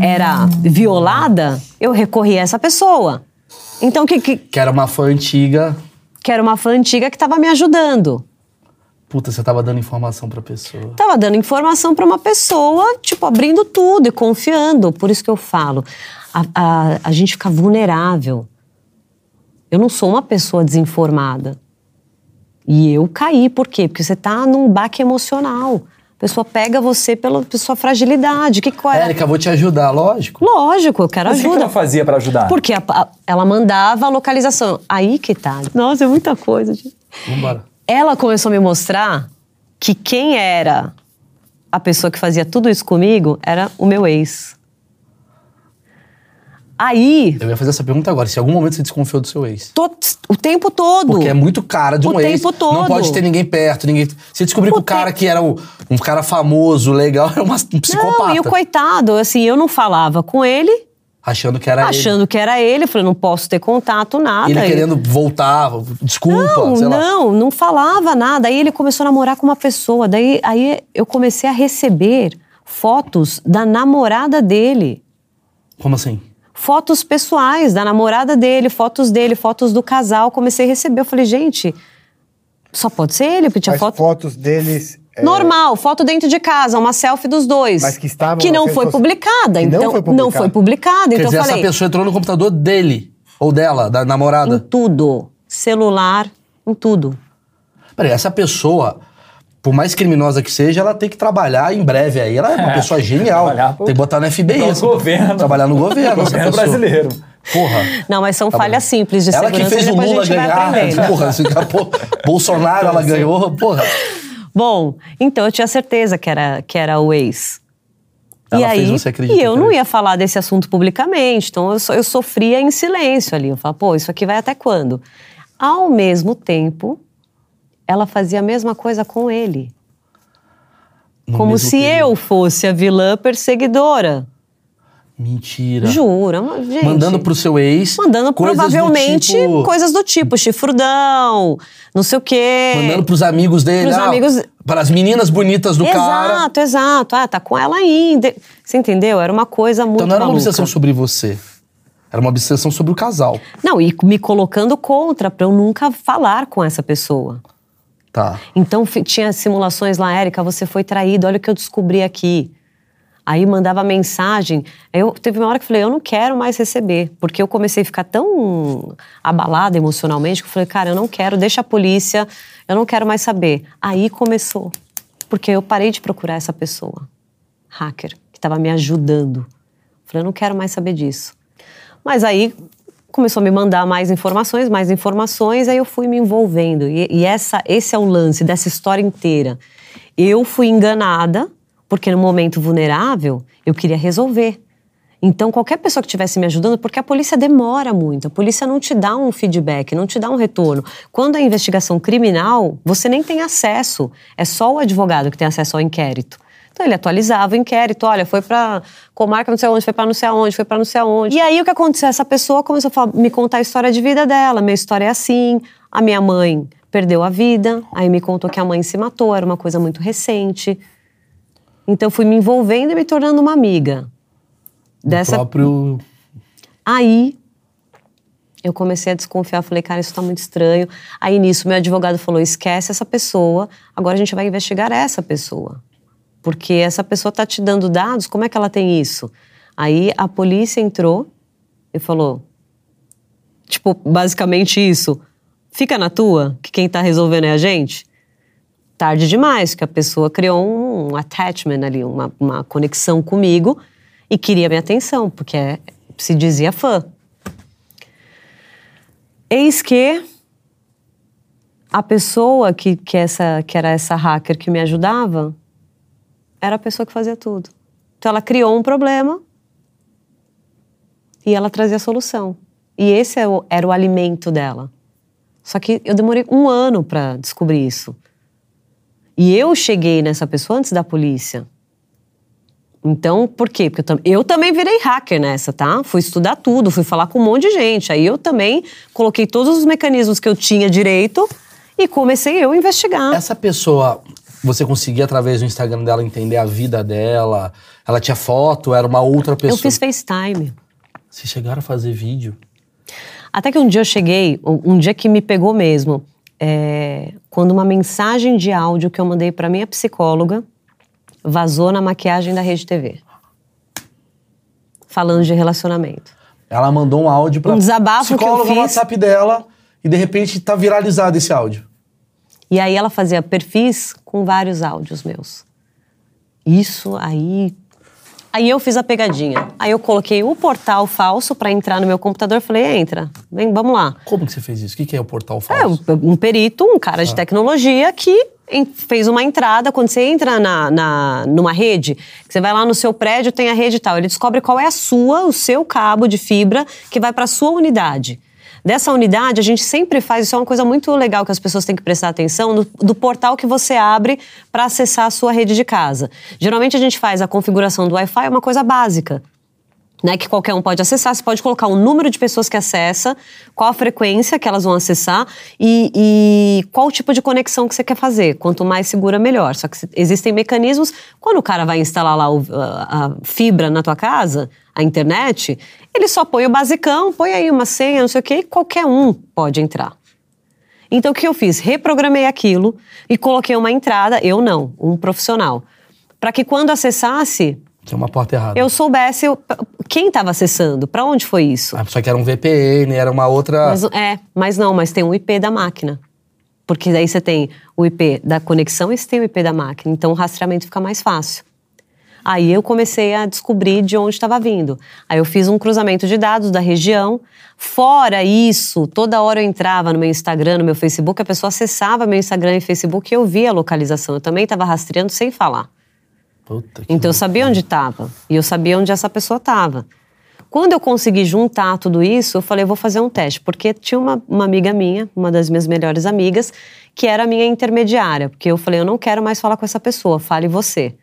era violada, eu recorria a essa pessoa. Então, que, que, Que era uma fã antiga. que era uma fã antiga que estava me ajudando. Puta, você tava dando informação pra pessoa. Tava dando informação para uma pessoa, tipo, abrindo tudo e confiando. Por isso que eu falo, a, a, a gente fica vulnerável. Eu não sou uma pessoa desinformada. E eu caí, por quê? Porque você tá num baque emocional. A pessoa pega você pela, sua fragilidade. Que qual é? Érica, vou te ajudar, lógico. Lógico, eu quero Mas o que ajuda. ela fazia pra ajudar? Porque a- a- ela mandava a localização. Aí que tá. Nossa, é muita coisa. gente. Vambora. ela começou a me mostrar que quem era a pessoa que fazia tudo isso comigo era o meu ex. Aí, Eu ia fazer essa pergunta agora. Se em algum momento você desconfiou do seu ex. to- o tempo todo. Porque é muito cara de um O ex. tempo todo. Não pode ter ninguém perto, ninguém. Você descobriu que O o cara te- que era o- um cara famoso, legal, era uma- um psicopata. Não, e o coitado, assim, eu não falava com ele, Achando que era achando que era ele. Eu falei, não posso ter contato, nada. ele. Ele querendo voltar, desculpa, Não, sei lá. não, não falava nada. Aí ele começou a namorar com uma pessoa. Daí aí eu comecei a receber fotos da namorada dele. Como assim? Fotos pessoais da namorada dele, fotos dele, fotos do casal. Comecei a receber. Eu falei, gente, só pode ser ele, porque tinha foto. fotos deles. é, Normal, foto dentro de casa, uma selfie dos dois. Mas que estavam Que nas não foi publicada. Que não então, foi publicada. não foi publicada. Quer Então dizer, eu falei, essa pessoa entrou no computador dele. Ou dela, da em namorada. tudo. Celular, em tudo. Peraí, essa pessoa, por mais criminosa que seja, ela tem que trabalhar em breve aí. Ela é uma É, pessoa genial. pro- Tem que botar no FBI. pro essa- governo. Trabalhar no governo. essa Governo pessoa. brasileiro. Porra. Não, mas são Tá falhas bom. simples de Ela que segurança. fez o depois a Lula ganhar. Porra, assim, pô, Bolsonaro, ela ganhou. Porra. Bom, então eu tinha certeza que era, que era o ex. Ela e fez aí, você acreditar e eu que não ia falar desse assunto publicamente, então eu, so- eu sofria em silêncio ali. Eu falava, pô, isso aqui vai até quando? Ao mesmo tempo, ela fazia a mesma coisa com ele. No como se período. eu fosse a vilã perseguidora. Mentira. Jura, gente. Mandando pro seu ex. Mandando coisas do provavelmente tipo- coisas do tipo chifrudão, não sei o quê. Mandando pros amigos dele. Pros ah, amigos- Para as meninas bonitas do cara. Exato, exato. Ah, tá com ela ainda. Você entendeu? Era uma coisa muito Então não era uma maluca. obsessão sobre você. Era uma obsessão sobre o casal. Não, e me colocando contra pra eu nunca falar com essa pessoa. Tá. Então tinha simulações lá, Érica, você foi traído, olha o que eu descobri aqui. Aí mandava mensagem. Eu teve uma hora que eu falei, eu não quero mais receber, porque eu comecei a ficar tão abalada emocionalmente que eu falei, cara, eu não quero, deixa a polícia, eu não quero mais saber. Aí começou, porque eu parei de procurar essa pessoa, hacker, que estava me ajudando. Eu falei, eu não quero mais saber disso. Mas aí começou a me mandar mais informações, mais informações, aí eu fui me envolvendo. E, e essa, esse é o lance dessa história inteira. Eu fui enganada porque no momento vulnerável eu queria resolver. Então, qualquer pessoa que estivesse me ajudando, porque a polícia demora muito, a polícia não te dá um feedback, não te dá um retorno. Quando é investigação criminal, você nem tem acesso, é só o advogado que tem acesso ao inquérito. Então ele atualizava o inquérito, olha, foi para comarca não sei onde, foi para não sei aonde, foi para não sei aonde. E aí o que aconteceu? Essa pessoa começou a me contar a história de vida dela, minha história é assim, a minha mãe perdeu a vida, aí me contou que a mãe se matou, era uma coisa muito recente. Então fui me envolvendo e me tornando uma amiga. Dessa... O próprio... Aí eu comecei a desconfiar, falei, cara, isso tá muito estranho. Aí nisso meu advogado falou, esquece essa pessoa, agora a gente vai investigar essa pessoa. Porque essa pessoa tá te dando dados, como é que ela tem isso? Aí a polícia entrou e falou, tipo, basicamente isso, fica na tua, que quem tá resolvendo é a gente tarde demais, que a pessoa criou um attachment ali, uma, uma conexão comigo e queria minha atenção, porque é, se dizia fã. Eis que a pessoa que, que, essa, que era essa hacker que me ajudava era a pessoa que fazia tudo. Então ela criou um problema e ela trazia a solução. E esse é era o alimento dela. Só que eu demorei um ano para descobrir isso. E eu cheguei nessa pessoa antes da polícia. Então, por quê? Porque eu, eu, também virei hacker nessa, tá? Fui estudar tudo, fui falar com um monte de gente. Aí eu também coloquei todos os mecanismos que eu tinha direito e comecei eu a investigar. Essa pessoa, você conseguia através do Instagram dela entender a vida dela? Ela tinha foto? Era uma outra pessoa? Eu fiz FaceTime. Vocês chegaram a fazer vídeo? Até que um dia eu cheguei, um dia que me pegou mesmo é, quando uma mensagem de áudio que eu mandei para minha psicóloga vazou na maquiagem da Rede TV. Falando de relacionamento. Ela mandou um áudio para um desabafo psicóloga que eu fiz. no WhatsApp dela e de repente tá viralizado esse áudio. E aí ela fazia perfis com vários áudios meus. Isso aí Aí eu fiz a pegadinha. Aí eu coloquei o portal falso para entrar no meu computador. Falei, entra, vem, vamos lá. Como que você fez isso? O que, é o portal É, falso? um, um perito, um cara de Ah. tecnologia que fez uma entrada. Quando você entra na, na- numa rede, você vai lá no seu prédio, tem a rede e tal. Ele descobre qual é a sua, o seu cabo de fibra que vai para a sua unidade. Dessa unidade, a gente sempre faz, isso é uma coisa muito legal que as pessoas têm que prestar atenção, no- do portal que você abre para acessar a sua rede de casa. Geralmente a gente faz a configuração do Wi-Fi, é uma coisa básica né, que qualquer um pode acessar. Você pode colocar o número de pessoas que acessa, qual a frequência que elas vão acessar e, e qual tipo de conexão que você quer fazer. Quanto mais segura, melhor. Só que existem mecanismos. Quando o cara vai instalar lá o- a, a fibra na tua casa, a internet, ele só põe o basicão, põe aí uma senha, não sei o quê, e qualquer um pode entrar. Então o que eu fiz? Reprogramei aquilo e coloquei uma entrada, eu não, um profissional, para que quando acessasse Tinha uma porta errada. eu soubesse quem estava acessando, para onde foi isso. Ah, só que era um VPN, era uma outra. Mas, é, mas não, mas tem um IP da máquina. Porque daí você tem o IP da conexão e você tem o IP da máquina. Então o rastreamento fica mais fácil. Aí eu comecei a descobrir de onde estava vindo. Aí eu fiz um cruzamento de dados da região. Fora isso, toda hora eu entrava no meu Instagram, no meu Facebook, a pessoa acessava meu Instagram e Facebook e eu via a localização. Eu também estava rastreando sem falar. Puta Então eu sabia onde estava e eu sabia onde essa pessoa estava. Quando eu consegui juntar tudo isso, eu falei, eu vou fazer um teste, porque tinha uma, uma amiga minha, uma das minhas melhores amigas, que era a minha intermediária, porque eu falei, eu não quero mais falar com essa pessoa, fale você.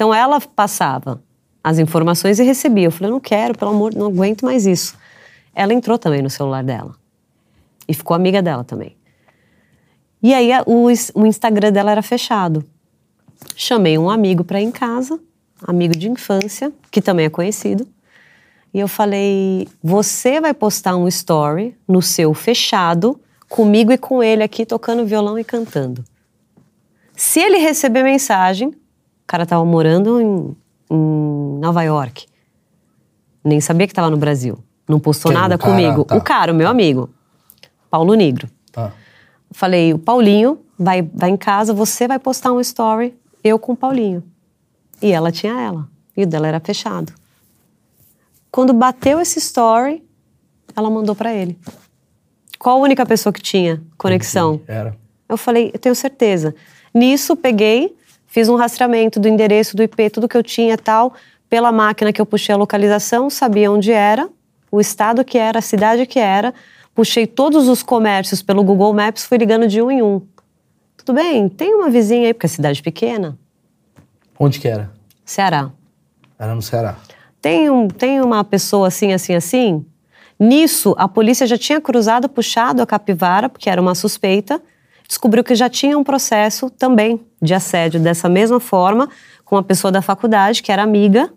Então ela passava as informações e recebia. Eu falei, não quero, pelo amor, não aguento mais isso. Ela entrou também no celular dela e ficou amiga dela também. E aí o, o Instagram dela era fechado. Chamei um amigo para ir em casa, amigo de infância, que também é conhecido. E eu falei: você vai postar um story no seu fechado, comigo e com ele aqui tocando violão e cantando. Se ele receber mensagem, cara tava morando em em Nova York. Nem sabia que estava no Brasil. Não postou Quem? nada O cara? comigo. Tá. O cara, o meu amigo. Paulo Negro. Tá. Falei, o Paulinho vai, vai em casa, você vai postar um story, eu com o Paulinho. E ela tinha ela. E o dela era fechado. Quando bateu esse story, ela mandou pra ele. Qual a única pessoa que tinha conexão? Era. Eu falei, eu tenho certeza. Nisso, peguei, fiz um rastreamento do endereço, do IP, tudo que eu tinha e tal. Pela máquina que eu puxei a localização, sabia onde era, o estado que era, a cidade que era. Puxei todos os comércios pelo Google Maps, fui ligando de um em um. Tudo bem, tem uma vizinha aí, porque é cidade pequena, Onde que era? Ceará. Era no Ceará. Tem, um, tem uma pessoa assim, assim, assim? Nisso, a polícia já tinha cruzado, puxado a capivara, porque era uma suspeita, descobriu que já tinha um processo também de assédio dessa mesma forma, com uma pessoa da faculdade, que era amiga,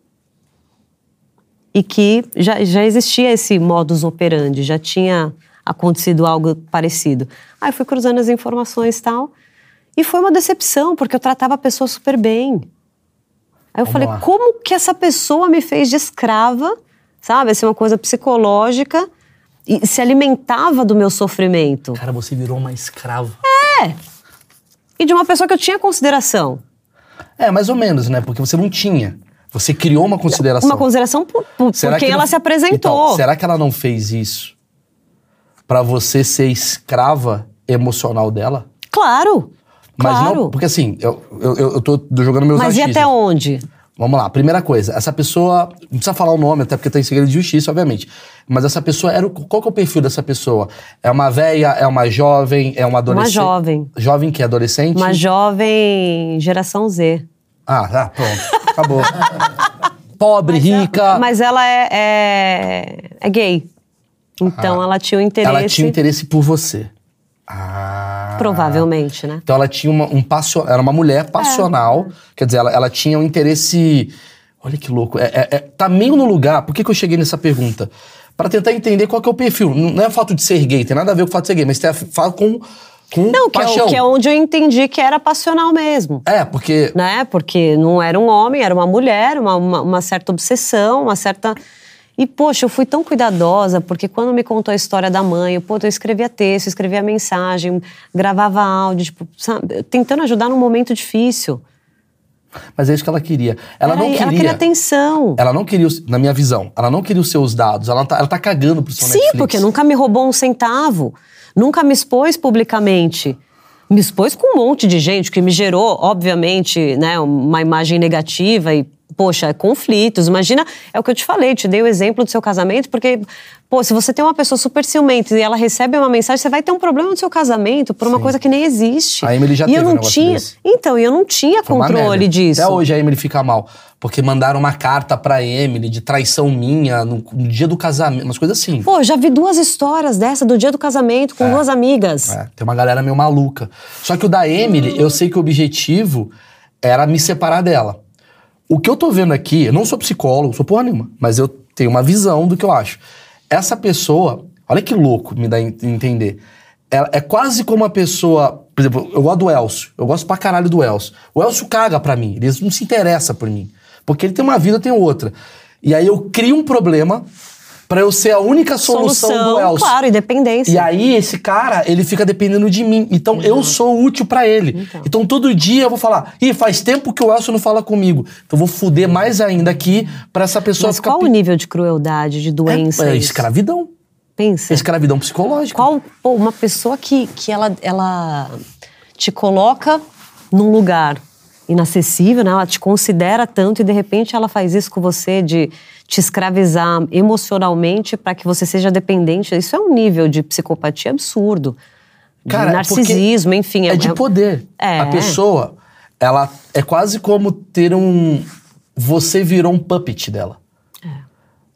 e que já, já existia esse modus operandi, já tinha acontecido algo parecido. Aí fui cruzando as informações e tal, e foi uma decepção, porque eu tratava a pessoa super bem. Aí eu Vamos falei, lá. como que essa pessoa me fez de escrava, sabe? Assim, uma coisa psicológica e se alimentava do meu sofrimento. Cara, você virou uma escrava. E de uma pessoa que eu tinha consideração. É, mais ou menos, né? Porque você não tinha. Você criou uma consideração. Uma consideração por, por, por Será quem que ela não- se apresentou. Então, será que ela não fez isso pra você ser escrava emocional dela? Claro, Mas claro. não, porque assim, eu, eu, eu tô jogando meus Mas e achismos. até onde? Vamos lá, primeira coisa, essa pessoa, não precisa falar o nome, até porque tá em segredo de justiça, obviamente. Mas essa pessoa era o, qual que é o perfil dessa pessoa? É uma velha, é uma jovem, é uma adolescente? jovem. Jovem que é adolescente? Uma jovem geração Z. Ah, tá, pronto, acabou. Pobre, rica. Mas ela é, é, é gay. Então ela tinha um interesse. Ah. Ela tinha interesse por você. Ah. Provavelmente, né? Então ela tinha uma, um passional. Era uma mulher passional. Quer dizer, ela, ela tinha um interesse. Olha que louco. É, é- é- tá meio no lugar. Por que, que eu cheguei nessa pergunta? Pra tentar entender qual que é o perfil. Não é o fato de ser gay, tem nada a ver com o fato de ser gay, mas tem a fato com, com Não, que é, o- que é onde eu entendi que era passional mesmo. É, porque. né? Porque não era um homem, era uma mulher, uma, uma, uma certa obsessão, uma certa. E, poxa, eu fui tão cuidadosa, porque quando me contou a história da mãe, eu, pô, eu escrevia texto, escrevia mensagem, gravava áudio, tipo, sabe? Tentando ajudar num momento difícil. Mas é isso que ela queria. Ela Era- não queria. Ela queria atenção. Ela não queria, na minha visão, ela não queria os seus dados. Ela tá, ela tá cagando pro seu Sim, Netflix. porque nunca me roubou um centavo, nunca me expôs publicamente. Me expôs com um monte de gente, que me gerou, obviamente, né, uma imagem negativa e, poxa, conflitos. Imagina, é o que eu te falei, te dei o exemplo do seu casamento, porque, pô, se você tem uma pessoa super ciumenta e ela recebe uma mensagem, você vai ter um problema no seu casamento por uma coisa que nem existe. A Emily já e eu um não negócio tinha. desse. Então, e eu não tinha Foi controle disso. Até hoje a Emily fica mal. Porque mandaram uma carta pra Emily de traição minha no, no dia do casamento, umas coisas assim. Pô, já vi duas histórias dessa do dia do casamento com duas amigas. É, tem uma galera meio maluca. Só que o da Emily, eu sei que o objetivo era me separar dela. O que eu tô vendo aqui, eu não sou psicólogo, sou porra nenhuma, mas eu tenho uma visão do que eu acho. Essa pessoa, olha que louco me dá a en- entender. Ela é quase como uma pessoa. Por exemplo, eu gosto do Elcio. Eu gosto pra caralho do Elcio. O Elcio caga pra mim. Ele não se interessa por mim. Porque ele tem uma vida, eu tenho outra. E aí eu crio um problema pra eu ser a única solução, do Elcio. claro, e dependência. E aí, esse cara, ele fica dependendo de mim. Então, eu sou útil pra ele. Então. todo dia eu vou falar, ih, faz tempo que o Elcio não fala comigo. Então, eu vou fuder mais ainda aqui pra essa pessoa Mas ficar... qual o nível de crueldade, de doença? É, é escravidão. Pensa. É escravidão psicológica. Qual, pô, uma pessoa que, que ela, ela te coloca num lugar inacessível, né? Ela te considera tanto e de repente ela faz isso com você de te escravizar emocionalmente para que você seja dependente. Isso é um nível de psicopatia absurdo. De Cara, é porque narcisismo, enfim. É de poder. É. A pessoa, ela é quase como ter um... Você virou um puppet dela. É.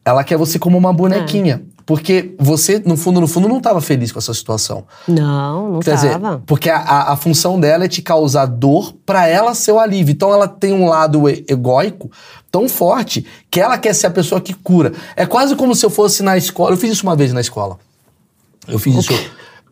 Ela quer você como uma bonequinha. Porque você, no fundo, no fundo, não estava feliz com essa situação. Não, não Quer dizer, tava. porque a, a, a função dela é te causar dor pra ela ser o alívio. Então ela tem um lado egóico tão forte que ela quer ser a pessoa que cura. É quase como se eu fosse na escola. Eu fiz isso uma vez na escola. Eu fiz isso.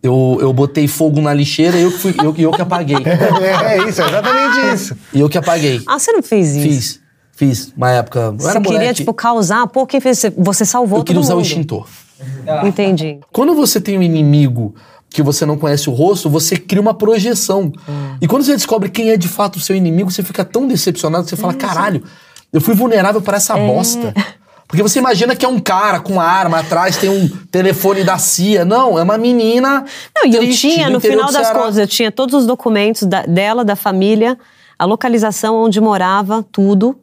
Eu, eu botei fogo na lixeira e eu, que fui, eu, eu que apaguei. É, é isso, é exatamente isso. E eu que apaguei. Ah, você não fez isso? Fiz. Fiz, uma época. Eu Você era queria, moleque, tipo, causar. Pô, quem fez? Você salvou eu queria usar o mundo. Extintor. Entendi. Quando você tem um inimigo que você não conhece o rosto, você cria uma projeção. Hum. E quando você descobre quem é de fato o seu inimigo, você fica tão decepcionado que você fala: caralho, eu fui vulnerável para essa É. bosta. Porque você imagina que é um cara com uma arma atrás, tem um telefone da CIA. Não, é uma menina. Não, e eu tinha, no final das contas, eu tinha todos os documentos da- dela, da família, a localização onde morava, tudo.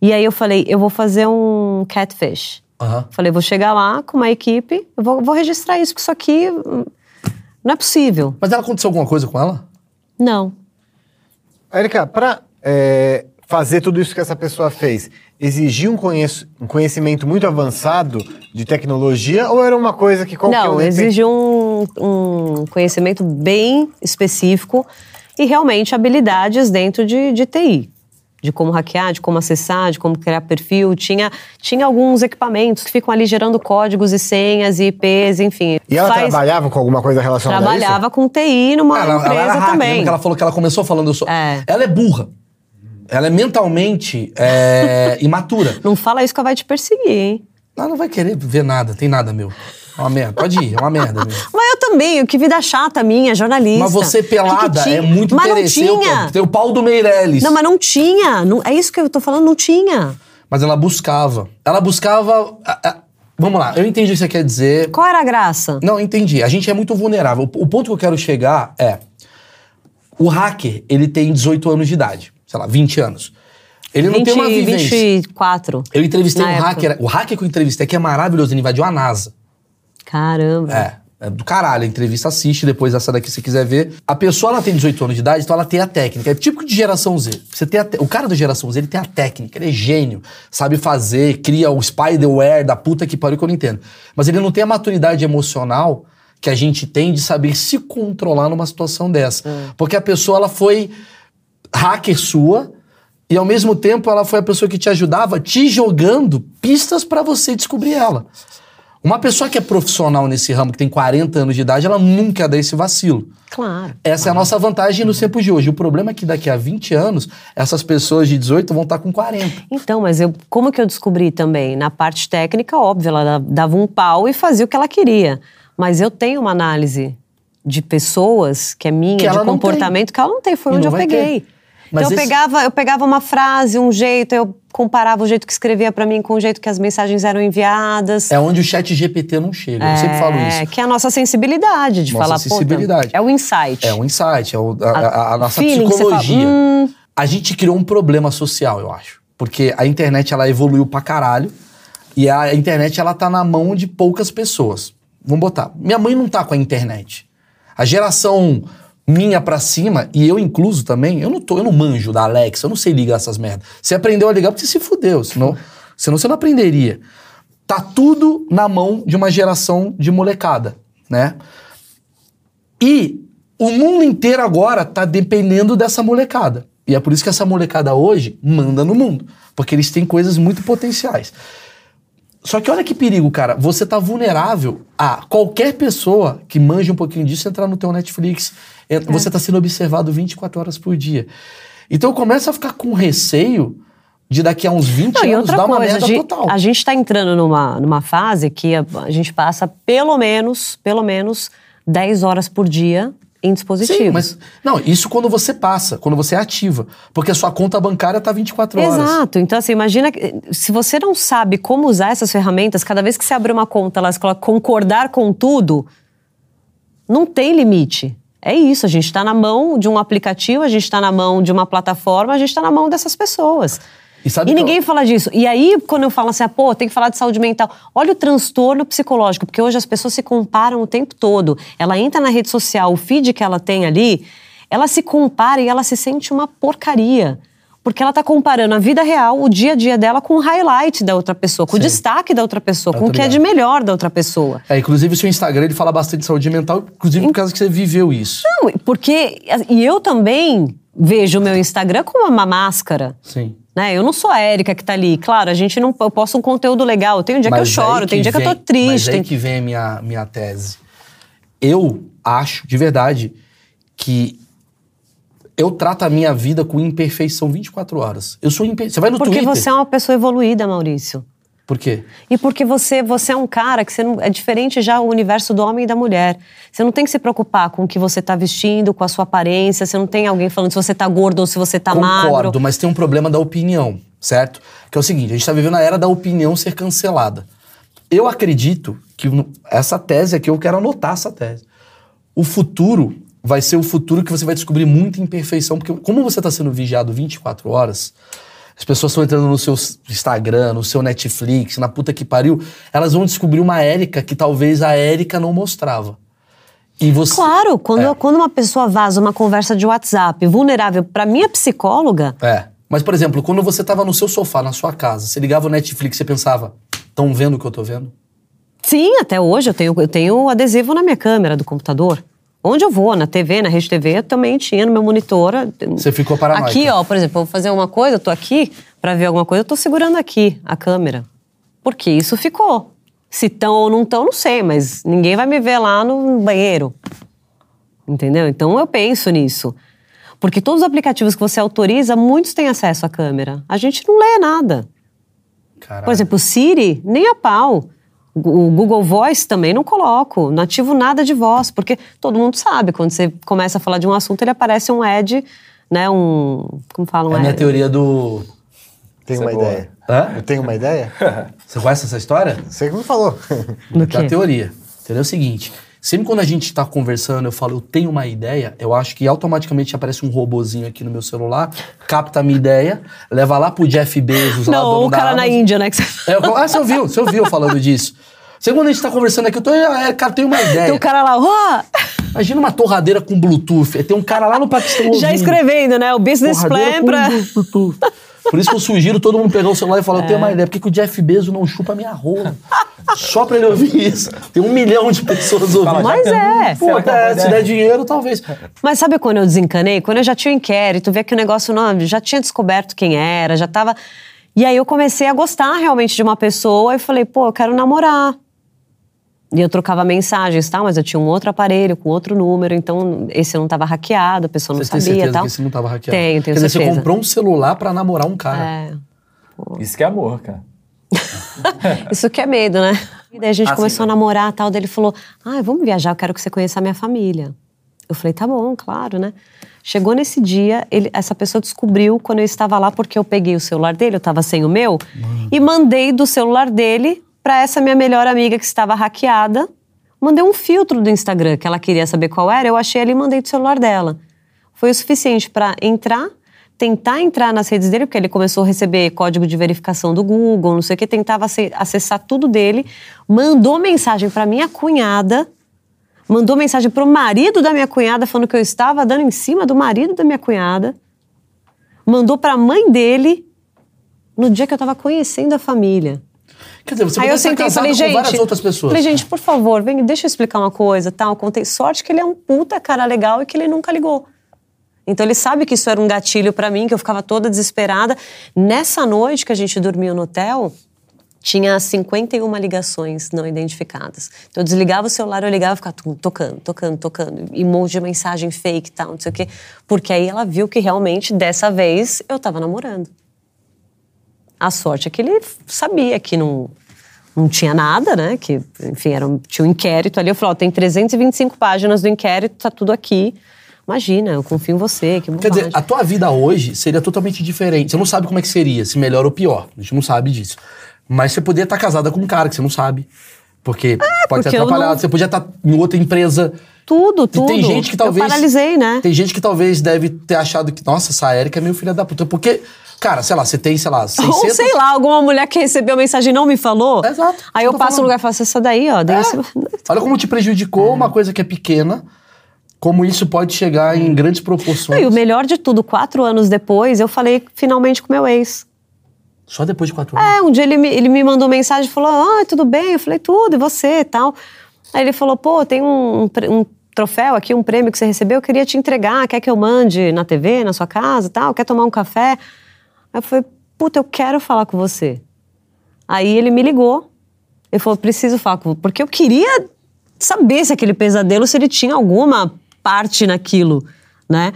E aí eu falei, eu vou fazer um catfish. Aham. Falei, vou chegar lá com uma equipe, eu vou, vou registrar isso, porque isso aqui hum, não é possível. Mas ela aconteceu alguma coisa com ela? Não. Érica, pra é, fazer tudo isso que essa pessoa fez, exigia um, conheço- um conhecimento muito avançado de tecnologia ou era uma coisa que qualquer Não, um... exige um, um conhecimento bem específico e realmente habilidades dentro de, de TI. De como hackear, de como acessar, de como criar perfil. Tinha, tinha alguns equipamentos que ficam ali gerando códigos e senhas e IPs, enfim. E ela Faz- trabalhava com alguma coisa relacionada a isso? trabalhava com TI numa ela, empresa ela hacker, também. ela falou que ela começou falando. Eu sou... É. Ela é burra. Ela é mentalmente é, imatura. Não fala isso que ela vai te perseguir, hein? Ela não vai querer ver nada, tem nada meu. É uma merda. Pode ir, é uma merda. Meu. Mas eu também, que vida chata minha, jornalista. Mas você Que que pelada é muito Mas não interessante. tinha. Tem o pau do Meirelles. Não, mas não tinha. Não- é isso que eu tô falando, não tinha. Mas ela buscava. Ela buscava. a- a- vamos lá, eu entendi o que você quer dizer. Qual era a graça? Não, entendi. A gente é muito vulnerável. O, o ponto que eu quero chegar é. O hacker, ele tem 18 anos de idade. Sei lá, 20 anos. Ele não tem uma vivência. 24. Eu entrevistei um época. hacker. O hacker que eu entrevistei, que é maravilhoso, ele invadiu a NASA. Caramba. É. É do caralho, a entrevista assiste, depois essa daqui se quiser ver. A pessoa, ela tem 18 anos de idade, então ela tem a técnica. É típico de geração Z. Você tem te- O cara da geração Z, ele tem a técnica, ele é gênio. Sabe fazer, cria o spiderware da puta que pariu que eu não entendo. Mas ele não tem a maturidade emocional que a gente tem de saber se controlar numa situação dessa. Porque a pessoa, ela foi hacker sua e ao mesmo tempo ela foi a pessoa que te ajudava te jogando pistas pra você descobrir ela. Uma pessoa que é profissional nesse ramo, que tem 40 anos de idade, ela nunca dá esse vacilo. Claro. Essa é a nossa vantagem nos tempos de hoje. O problema é que daqui a 20 anos, essas pessoas de 18 vão estar com 40. Então, mas eu, como que eu descobri também? Na parte técnica, óbvio, ela da- dava um pau e fazia o que ela queria. Mas eu tenho uma análise de pessoas que é minha, Que de comportamento, que ela não tem. Foi E onde eu peguei. ter. Mas então eu, esse- pegava, eu pegava uma frase, um jeito, eu comparava o jeito que escrevia pra mim com o jeito que as mensagens eram enviadas. É onde o chat GPT não chega. Eu sempre falo É, isso. que é a nossa sensibilidade de Nossa falar, sensibilidade. é o insight. É um insight, é o- a, a- a nossa feeling você fala, psicologia. "Hum." A gente criou um problema social, eu acho. Porque a internet, ela evoluiu pra caralho. E a internet, ela tá na mão de poucas pessoas. Vamos botar. Minha mãe não tá com a internet. A geração minha pra cima, e eu incluso também, eu não tô, eu não manjo da Alexa, eu não sei ligar essas merdas. Você aprendeu a ligar porque você se fudeu, senão, senão você não aprenderia. Tá tudo na mão de uma geração de molecada, né? E o mundo inteiro agora tá dependendo dessa molecada. E é por isso que essa molecada hoje manda no mundo. Porque eles têm coisas muito potenciais. Só que olha que perigo, cara. Você tá vulnerável a qualquer pessoa que manje um pouquinho disso entrar no teu Netflix. En- Você tá sendo observado 24 horas por dia. Então eu começo a ficar com receio de daqui a uns 20 Não, anos dar uma coisa, merda total. a gente tá entrando numa, numa fase que a, a gente passa pelo menos, pelo menos 10 horas por dia em dispositivos. Sim, mas. Não, isso quando você passa, quando você é ativa. Porque a sua conta bancária tá 24 horas. Exato. Então, assim, imagina que se você não sabe como usar essas ferramentas, cada vez que você abre uma conta, elas colocam concordar com tudo, não tem limite. É isso, a gente está na mão de um aplicativo, a gente está na mão de uma plataforma, a gente está na mão dessas pessoas. E E que eu- ninguém fala disso. E aí, quando eu falo assim, ah, pô, tem que falar de saúde mental. Olha o transtorno psicológico, porque hoje as pessoas se comparam o tempo todo. Ela entra na rede social, o feed que ela tem ali, ela se compara e ela se sente uma porcaria. Porque ela tá comparando a vida real, o dia a dia dela, com o highlight da outra pessoa, com o Sim. destaque da outra pessoa, com o que é de melhor da outra pessoa. É, inclusive o seu Instagram ele fala bastante de saúde mental, inclusive por causa que você viveu isso. Não, porque. E eu também vejo o meu Instagram como uma máscara. Sim. Né? Eu não sou a Érica que tá ali. Claro, a gente não. Eu posto um conteúdo legal. Tem um dia que eu Mas choro, aí tem dia que eu tô vem- triste. Mas aí que vem a minha, minha tese. Eu acho, de verdade, que Eu trato a minha vida com imperfeição 24 horas. Eu sou imperfeito. Você vai no Porque Twitter. você é uma pessoa evoluída, Maurício. Por quê? E porque você, você é um cara que você não, é diferente já o universo do homem e da mulher. Você não tem que se preocupar com o que você tá vestindo, com a sua aparência. Você não tem alguém falando se você tá gordo ou se você tá Concordo, magro. mas tem um problema da opinião, certo? Que é o seguinte, a gente tá vivendo a era da opinião ser cancelada. Eu acredito que essa tese aqui, eu quero anotar essa tese. O futuro vai ser o futuro que você vai descobrir muita imperfeição, porque como você está sendo vigiado 24 horas, as pessoas estão entrando no seu Instagram, no seu Netflix, na puta que pariu, elas vão descobrir uma Érica que talvez a Érica não mostrava. E você. Claro, quando, É. quando uma pessoa vaza uma conversa de WhatsApp vulnerável pra minha psicóloga, É. Mas, por exemplo, quando você tava no seu sofá, na sua casa, você ligava o Netflix, você pensava, estão vendo o que eu tô vendo? sim, até hoje eu tenho, eu tenho adesivo na minha câmera do computador. Onde eu vou, na TV, na Rede TV, eu também tinha no meu monitor. Você ficou paranoica. Aqui, ó, por exemplo, eu vou fazer uma coisa, eu tô aqui pra ver alguma coisa, eu tô segurando aqui a câmera. Porque isso ficou. Se tão ou não tão, não sei, mas ninguém vai me ver lá no banheiro. Entendeu? Então eu penso nisso. Porque todos os aplicativos que você autoriza, muitos têm acesso à câmera. A gente não lê nada. Caralho. Por exemplo, o Siri, nem a pau. O Google Voice também não coloco. Não ativo nada de voz, porque todo mundo sabe, quando você começa a falar de um assunto, ele aparece um ad, né? Um. Como fala? Um É a minha teoria do. Tenho Isso uma é ideia. Hã? Eu tenho uma ideia? Você conhece essa história? Você que me falou. Do Da quê? teoria. Entendeu? É o seguinte. Sempre quando a gente tá conversando, eu falo, eu tenho uma ideia, eu acho que automaticamente aparece um robozinho aqui no meu celular, capta a minha ideia, leva lá pro Jeff Bezos, lá Não, dono o cara na. Índia, né? Que você... É, ah, você ouviu, você ouviu falando disso. Sempre quando a gente tá conversando aqui, eu tô, é, cara, tenho uma ideia. Tem o cara lá, ó, Imagina uma torradeira com Bluetooth. Tem um cara lá no Paquistão já ouvindo. escrevendo, né? O business Torradeira plan pra. Bluetooth. Por isso que eu sugiro todo mundo pegar o celular e falar, eu tenho uma ideia. Por que, que o Jeff Bezos não chupa minha rola? Só pra ele ouvir isso. Tem um milhão de pessoas ouvindo. Mas é. Pô, é é, se der dinheiro, talvez. Mas sabe quando eu desencanei? Quando eu já tinha o inquérito, via que o negócio não, já tinha descoberto quem era, já tava. E aí eu comecei a gostar realmente de uma pessoa e falei, pô, eu quero namorar. E eu trocava mensagens, tal, mas eu tinha um outro aparelho com outro número, então esse não estava hackeado, a pessoa não Você tem sabia certeza tal. que esse não tava hackeado? Tenho, tenho Quer dizer, certeza. você comprou um celular pra namorar um cara. É. Isso que é amor, cara. Isso que é medo, né? E daí a gente Ah, começou sim, a namorar tal, daí ele falou: Ah, vamos viajar, eu quero que você conheça a minha família. Eu falei, tá bom, claro, né? Chegou nesse dia, ele- essa pessoa descobriu quando eu estava lá, porque eu peguei o celular dele, eu estava sem o meu, e mandei do celular dele para essa minha melhor amiga que estava hackeada. Mandei um filtro do Instagram que ela queria saber qual era, eu achei ali e mandei do celular dela. Foi o suficiente para entrar, tentar entrar nas redes dele, porque ele começou a receber código de verificação do Google, não sei o que, tentava ace- acessar tudo dele, mandou mensagem para minha cunhada, mandou mensagem pro marido da minha cunhada falando que eu estava dando em cima do marido da minha cunhada, mandou para a mãe dele no dia que eu estava conhecendo a família. Quer dizer, você Aí eu sentei e falei, gente. várias outras pessoas. Falei, gente, por favor, vem, deixa eu explicar uma coisa, tal. Contei sorte que ele é um puta cara legal e que ele nunca ligou. Então ele sabe que isso era um gatilho pra mim, que eu ficava toda desesperada. Nessa noite que a gente dormiu no hotel, tinha 51 ligações não identificadas. Então eu desligava o celular, eu ligava e ficava tocando, tocando, tocando. Emoji de mensagem fake e tal, não sei o quê. Porque aí ela viu que realmente, dessa vez, eu tava namorando. A sorte é que ele sabia que não, não tinha nada, né? Que, enfim, era um, tinha um inquérito ali. Eu falei, ó, tem 325 páginas do inquérito, tá tudo aqui. Imagina, eu confio em você, que Quer bobagem. dizer, a tua vida hoje seria totalmente diferente. Você não sabe como é que seria, se melhor ou pior. A gente não sabe disso. Mas você poderia estar casada com um cara que você não sabe. Porque pode porque ter eu atrapalhado. não- Você podia estar em outra empresa. Tudo, E tudo. tem gente que talvez. Eu paralisei, né? Tem gente que talvez deve ter achado que, nossa, essa Erika é meio filha da puta. Porque, cara, sei lá, você tem, sei lá, 600... Ou sei lá, alguma mulher que recebeu a mensagem e não me falou. Exato, Aí eu tô passo no falando. lugar e falo, essa daí, ó. daí É. você- Olha como te prejudicou uma coisa que é pequena, como isso pode chegar em grandes Não, proporções. e o melhor de tudo, quatro anos depois, eu falei finalmente com meu ex. Só depois de quatro anos. É, um dia ele me, ele me mandou mensagem e falou: Ah, tudo bem? Eu falei, tudo, e você e tal. Aí ele falou: pô, tem um, um troféu aqui, um prêmio que você recebeu, eu queria te entregar, quer que eu mande na TV, na sua casa e tal? Quer tomar um café? Aí eu falei: puta, eu quero falar com você. Aí ele me ligou. Ele falou: preciso falar com você. Porque eu queria saber se aquele pesadelo, se ele tinha alguma parte naquilo, né?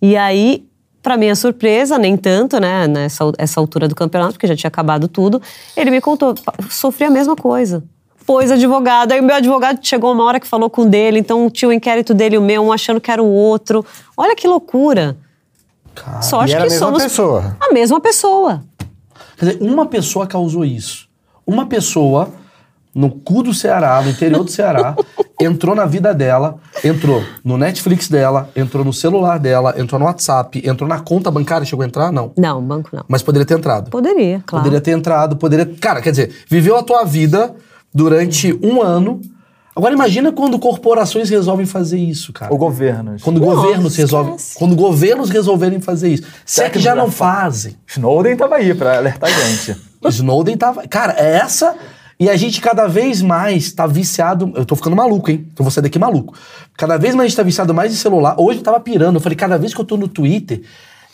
E aí, pra minha surpresa, nem tanto, né, nessa essa altura do campeonato, porque já tinha acabado tudo, ele me contou, "Pa- sofri a mesma coisa. Pôs advogado, aí o meu advogado chegou uma hora que falou com o dele, então tinha o inquérito dele e o meu, um achando que era o outro. Olha que loucura. Sorte E era que a mesma somos pessoa. a mesma pessoa. Quer dizer, uma pessoa causou isso. Uma pessoa, no cu do Ceará, no interior do Ceará, entrou na vida dela, entrou no Netflix dela, entrou no celular dela, entrou no WhatsApp, entrou na conta bancária, chegou a entrar? Não. Não, banco não. Mas poderia ter entrado. Poderia, claro. Poderia ter entrado, poderia. Cara, quer dizer, viveu a tua vida durante um ano. Agora imagina quando corporações resolvem fazer isso, cara. O governo. Quando Nossa, governos resolvem. esquece. Quando governos resolverem fazer isso. Se é Será que que já não fazem. Snowden tava aí pra alertar a gente. Snowden tava. Cara, é essa. E a gente cada vez mais tá viciado. Eu tô ficando maluco, hein? Então vou sair daqui maluco. Cada vez mais a gente tá viciado mais em celular. Hoje eu tava pirando. Eu falei, cada vez que eu tô no Twitter,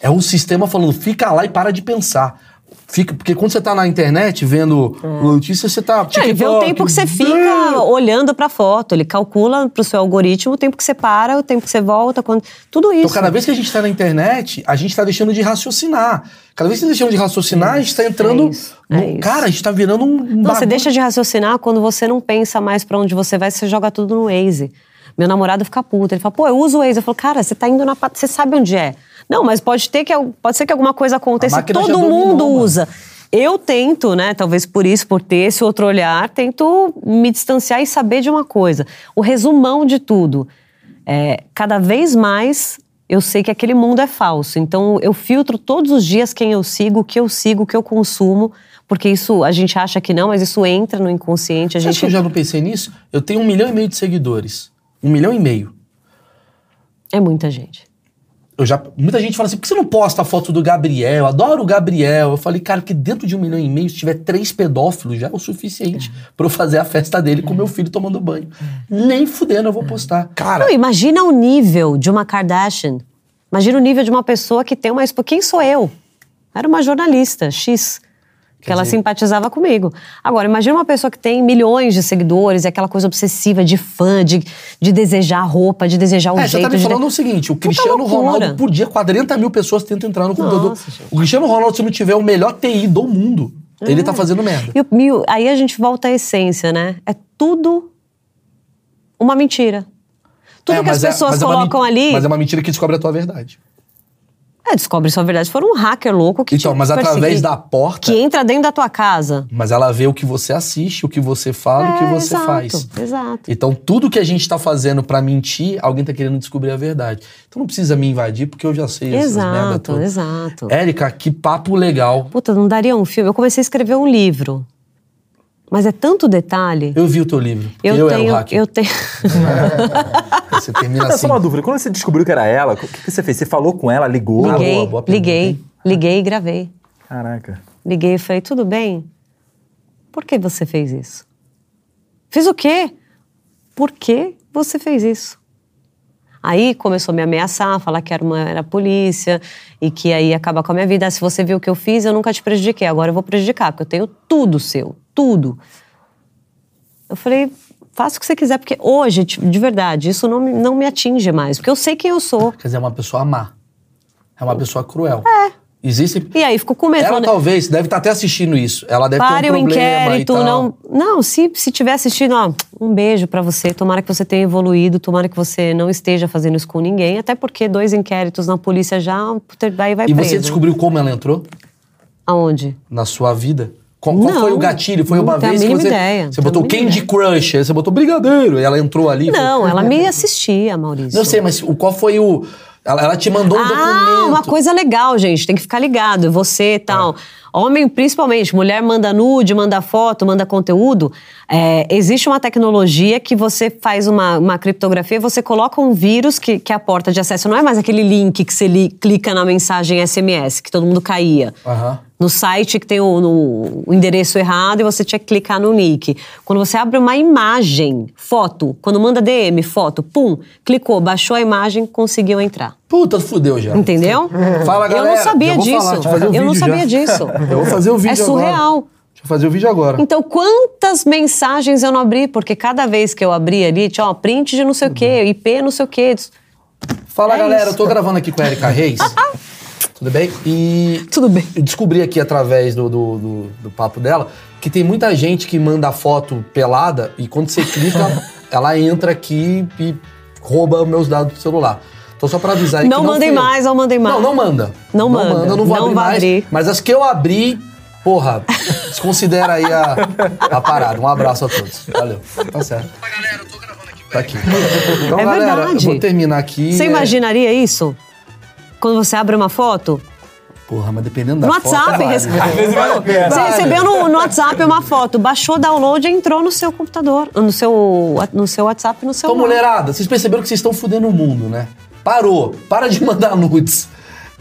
é um sistema falando, fica lá e para de pensar. Fica, porque quando você tá na internet vendo notícias, você tá. Não, ele vê o tempo que você fica olhando pra foto. Ele calcula pro seu algoritmo o tempo que você para, o tempo que você volta, quando... tudo isso. Então, cada vez que a gente tá na internet, a gente tá deixando de raciocinar. Cada vez que tá deixando de raciocinar, a gente tá entrando. é isso, é no-. Cara, a gente tá virando um. Não, você deixa de raciocinar quando você não pensa mais pra onde você vai, você joga tudo no Waze. Meu namorado fica puto. Ele fala, pô, eu uso o Waze. Eu falo, cara, você tá indo na. Você sabe onde é. Não, mas pode ter que. pode ser que alguma coisa aconteça. Todo dominou, mundo mano. usa. Eu tento, né? Talvez por isso, por ter esse outro olhar, tento me distanciar e saber de uma coisa. O resumão de tudo. É, cada vez mais eu sei que aquele mundo é falso. Então eu filtro todos os dias quem eu sigo, o que eu sigo, o que eu consumo, porque isso a gente acha que não, mas isso entra no inconsciente. A Você gente que eu já não pensei nisso? Eu tenho um milhão e meio de seguidores. Um milhão e meio. é muita gente. Eu já, muita gente fala assim, por que você não posta a foto do Gabriel? Eu adoro o Gabriel. Eu falei, cara, que dentro de um milhão e meio, se tiver três pedófilos, já é o suficiente pra eu fazer a festa dele com meu filho tomando banho. Nem fudendo eu vou postar. Cara, Não, imagina o nível de uma Kardashian. Imagina o nível de uma pessoa que tem uma. Quem sou eu? Era uma jornalista X. Que ela simpatizava comigo. Agora, imagina uma pessoa que tem milhões de seguidores, é aquela coisa obsessiva de fã, de, de desejar roupa, de desejar o É, você jeito tá me de. falando o seguinte: o Cristiano. Ronaldo, por dia, 40 mil pessoas tentam entrar no computador. gente. O Cristiano Ronaldo, se não tiver o melhor TI do mundo, ele tá fazendo merda. E, e aí a gente volta à essência, né? É tudo uma mentira. Tudo É, que as é- pessoas é uma colocam men- ali. Mas é uma mentira que descobre a tua verdade. É, descobre sua verdade. For um hacker louco que Então, mas através da porta. Que entra dentro da tua casa. Mas ela vê o que você assiste, o que você fala, o que É, você exato, faz. Exato. Então, tudo que a gente tá fazendo pra mentir, alguém tá querendo descobrir a verdade. Então não precisa me invadir, porque eu já sei essas merda Exato, exato. Érica, que papo legal. Puta, não daria um filme. Eu comecei a escrever um livro. Mas é tanto detalhe. Eu vi o teu livro. Eu, eu era tenho. o hacker. eu tenho. Você termina Não, assim. só uma dúvida. Quando você descobriu que era ela, o que, que você fez? Você falou com ela, ligou? Ah, liguei, boa, boa pergunta, liguei, hein? liguei e gravei. Caraca. Liguei e falei, tudo bem? Por que você fez isso? Fiz o quê? Por que você fez isso? Aí começou a me ameaçar, falar que era, uma, era a polícia e que aí ia acabar com a minha vida. Ah, se você viu o que eu fiz, eu nunca te prejudiquei, agora eu vou prejudicar, porque eu tenho tudo seu, tudo. Eu falei, faça o que você quiser, porque hoje, de de verdade, isso não me, não me atinge mais, porque eu sei quem eu sou. Quer dizer, é uma pessoa má. É uma pessoa cruel. É. Existe. E aí ficou com medo. Ela falando, talvez deve estar até assistindo isso. Ela deve Pare ter o um problema inquérito, não. Não, se se tiver assistindo, ó, um beijo pra você. Tomara que você tenha evoluído, tomara que você não esteja fazendo isso com ninguém, até porque dois inquéritos na polícia já, daí vai E preso. você descobriu como ela entrou Aonde? na sua vida? Qual, qual Não, foi o gatilho? Foi não uma vez que você. ideia, não Você tenho botou Candy Crush, aí você botou Brigadeiro, e ela entrou ali. foi- Não, ela me assistia, Maurício. Eu sei, mas o, qual foi o. Ela, ela te mandou um ah, documento. uma coisa legal, gente. Tem que ficar ligado. Você e tal. Homem, principalmente, mulher manda nude, manda foto, manda conteúdo. É, existe uma tecnologia que você faz uma, uma criptografia, você coloca um vírus que, que é a porta de acesso. Não é mais aquele link que você li- clica na mensagem SMS, que todo mundo caía. Aham. No site que tem o, o endereço errado e você tinha que clicar no nick. Quando você abre uma imagem, foto, quando manda DM, foto, pum, clicou, baixou a imagem, conseguiu entrar. Puta, fudeu já. Entendeu? Fala, Eu galera. não sabia disso. falar, eu eu não sabia já. disso. Eu vou fazer o vídeo É surreal. agora. Deixa eu fazer o vídeo agora. Então, quantas mensagens eu não abri? Porque cada vez que eu abri ali, tinha, ó, print de não sei o quê, IP não sei o quê. Fala, É galera. isso. Eu tô gravando aqui com a Erika Reis. Tudo bem? E Tudo bem. eu descobri aqui através do, do, do- do papo dela que tem muita gente que manda foto pelada e quando você clica, ela entra aqui e rouba meus dados do celular. Então só pra avisar aí Não que não mandem eu. mais, não mandem mais. Não, não manda. Não manda. eu não vou Não abrir vai mais. abrir. Mas as que eu abri, porra, desconsidera aí a, a parada. Um abraço a todos. Valeu. Tá certo. Tá aqui. Então, É galera, verdade. eu vou terminar aqui. Você É- imaginaria isso? Quando você abre uma foto? Porra, mas dependendo da No foto, WhatsApp. vale. vezes vale pena. Você recebeu no, no WhatsApp uma foto, baixou o download e entrou no seu computador, no seu, no seu WhatsApp, no seu Então, mulherada, vocês perceberam que vocês estão fudendo o mundo, né? Parou. Para de mandar nudes.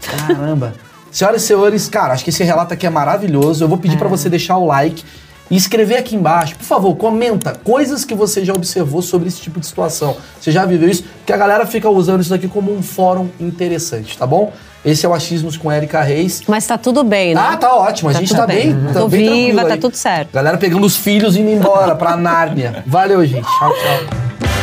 Caramba. Senhoras e senhores, cara, acho que esse relato aqui é maravilhoso. Eu vou pedir pra você deixar o like e escrever aqui embaixo. Por favor, comenta coisas que você já observou sobre esse tipo de situação. Você já viveu isso? Porque a galera fica usando isso daqui como um fórum interessante, tá bom? Esse é o Achismos com Erika Reis. Mas tá tudo bem, né? Ah, tá ótimo. A Tá gente tá bem. bem. tá Tô bem viva, tá aí. tudo certo. Galera pegando os filhos e indo embora pra Nárnia. Valeu, gente. Tchau, tchau.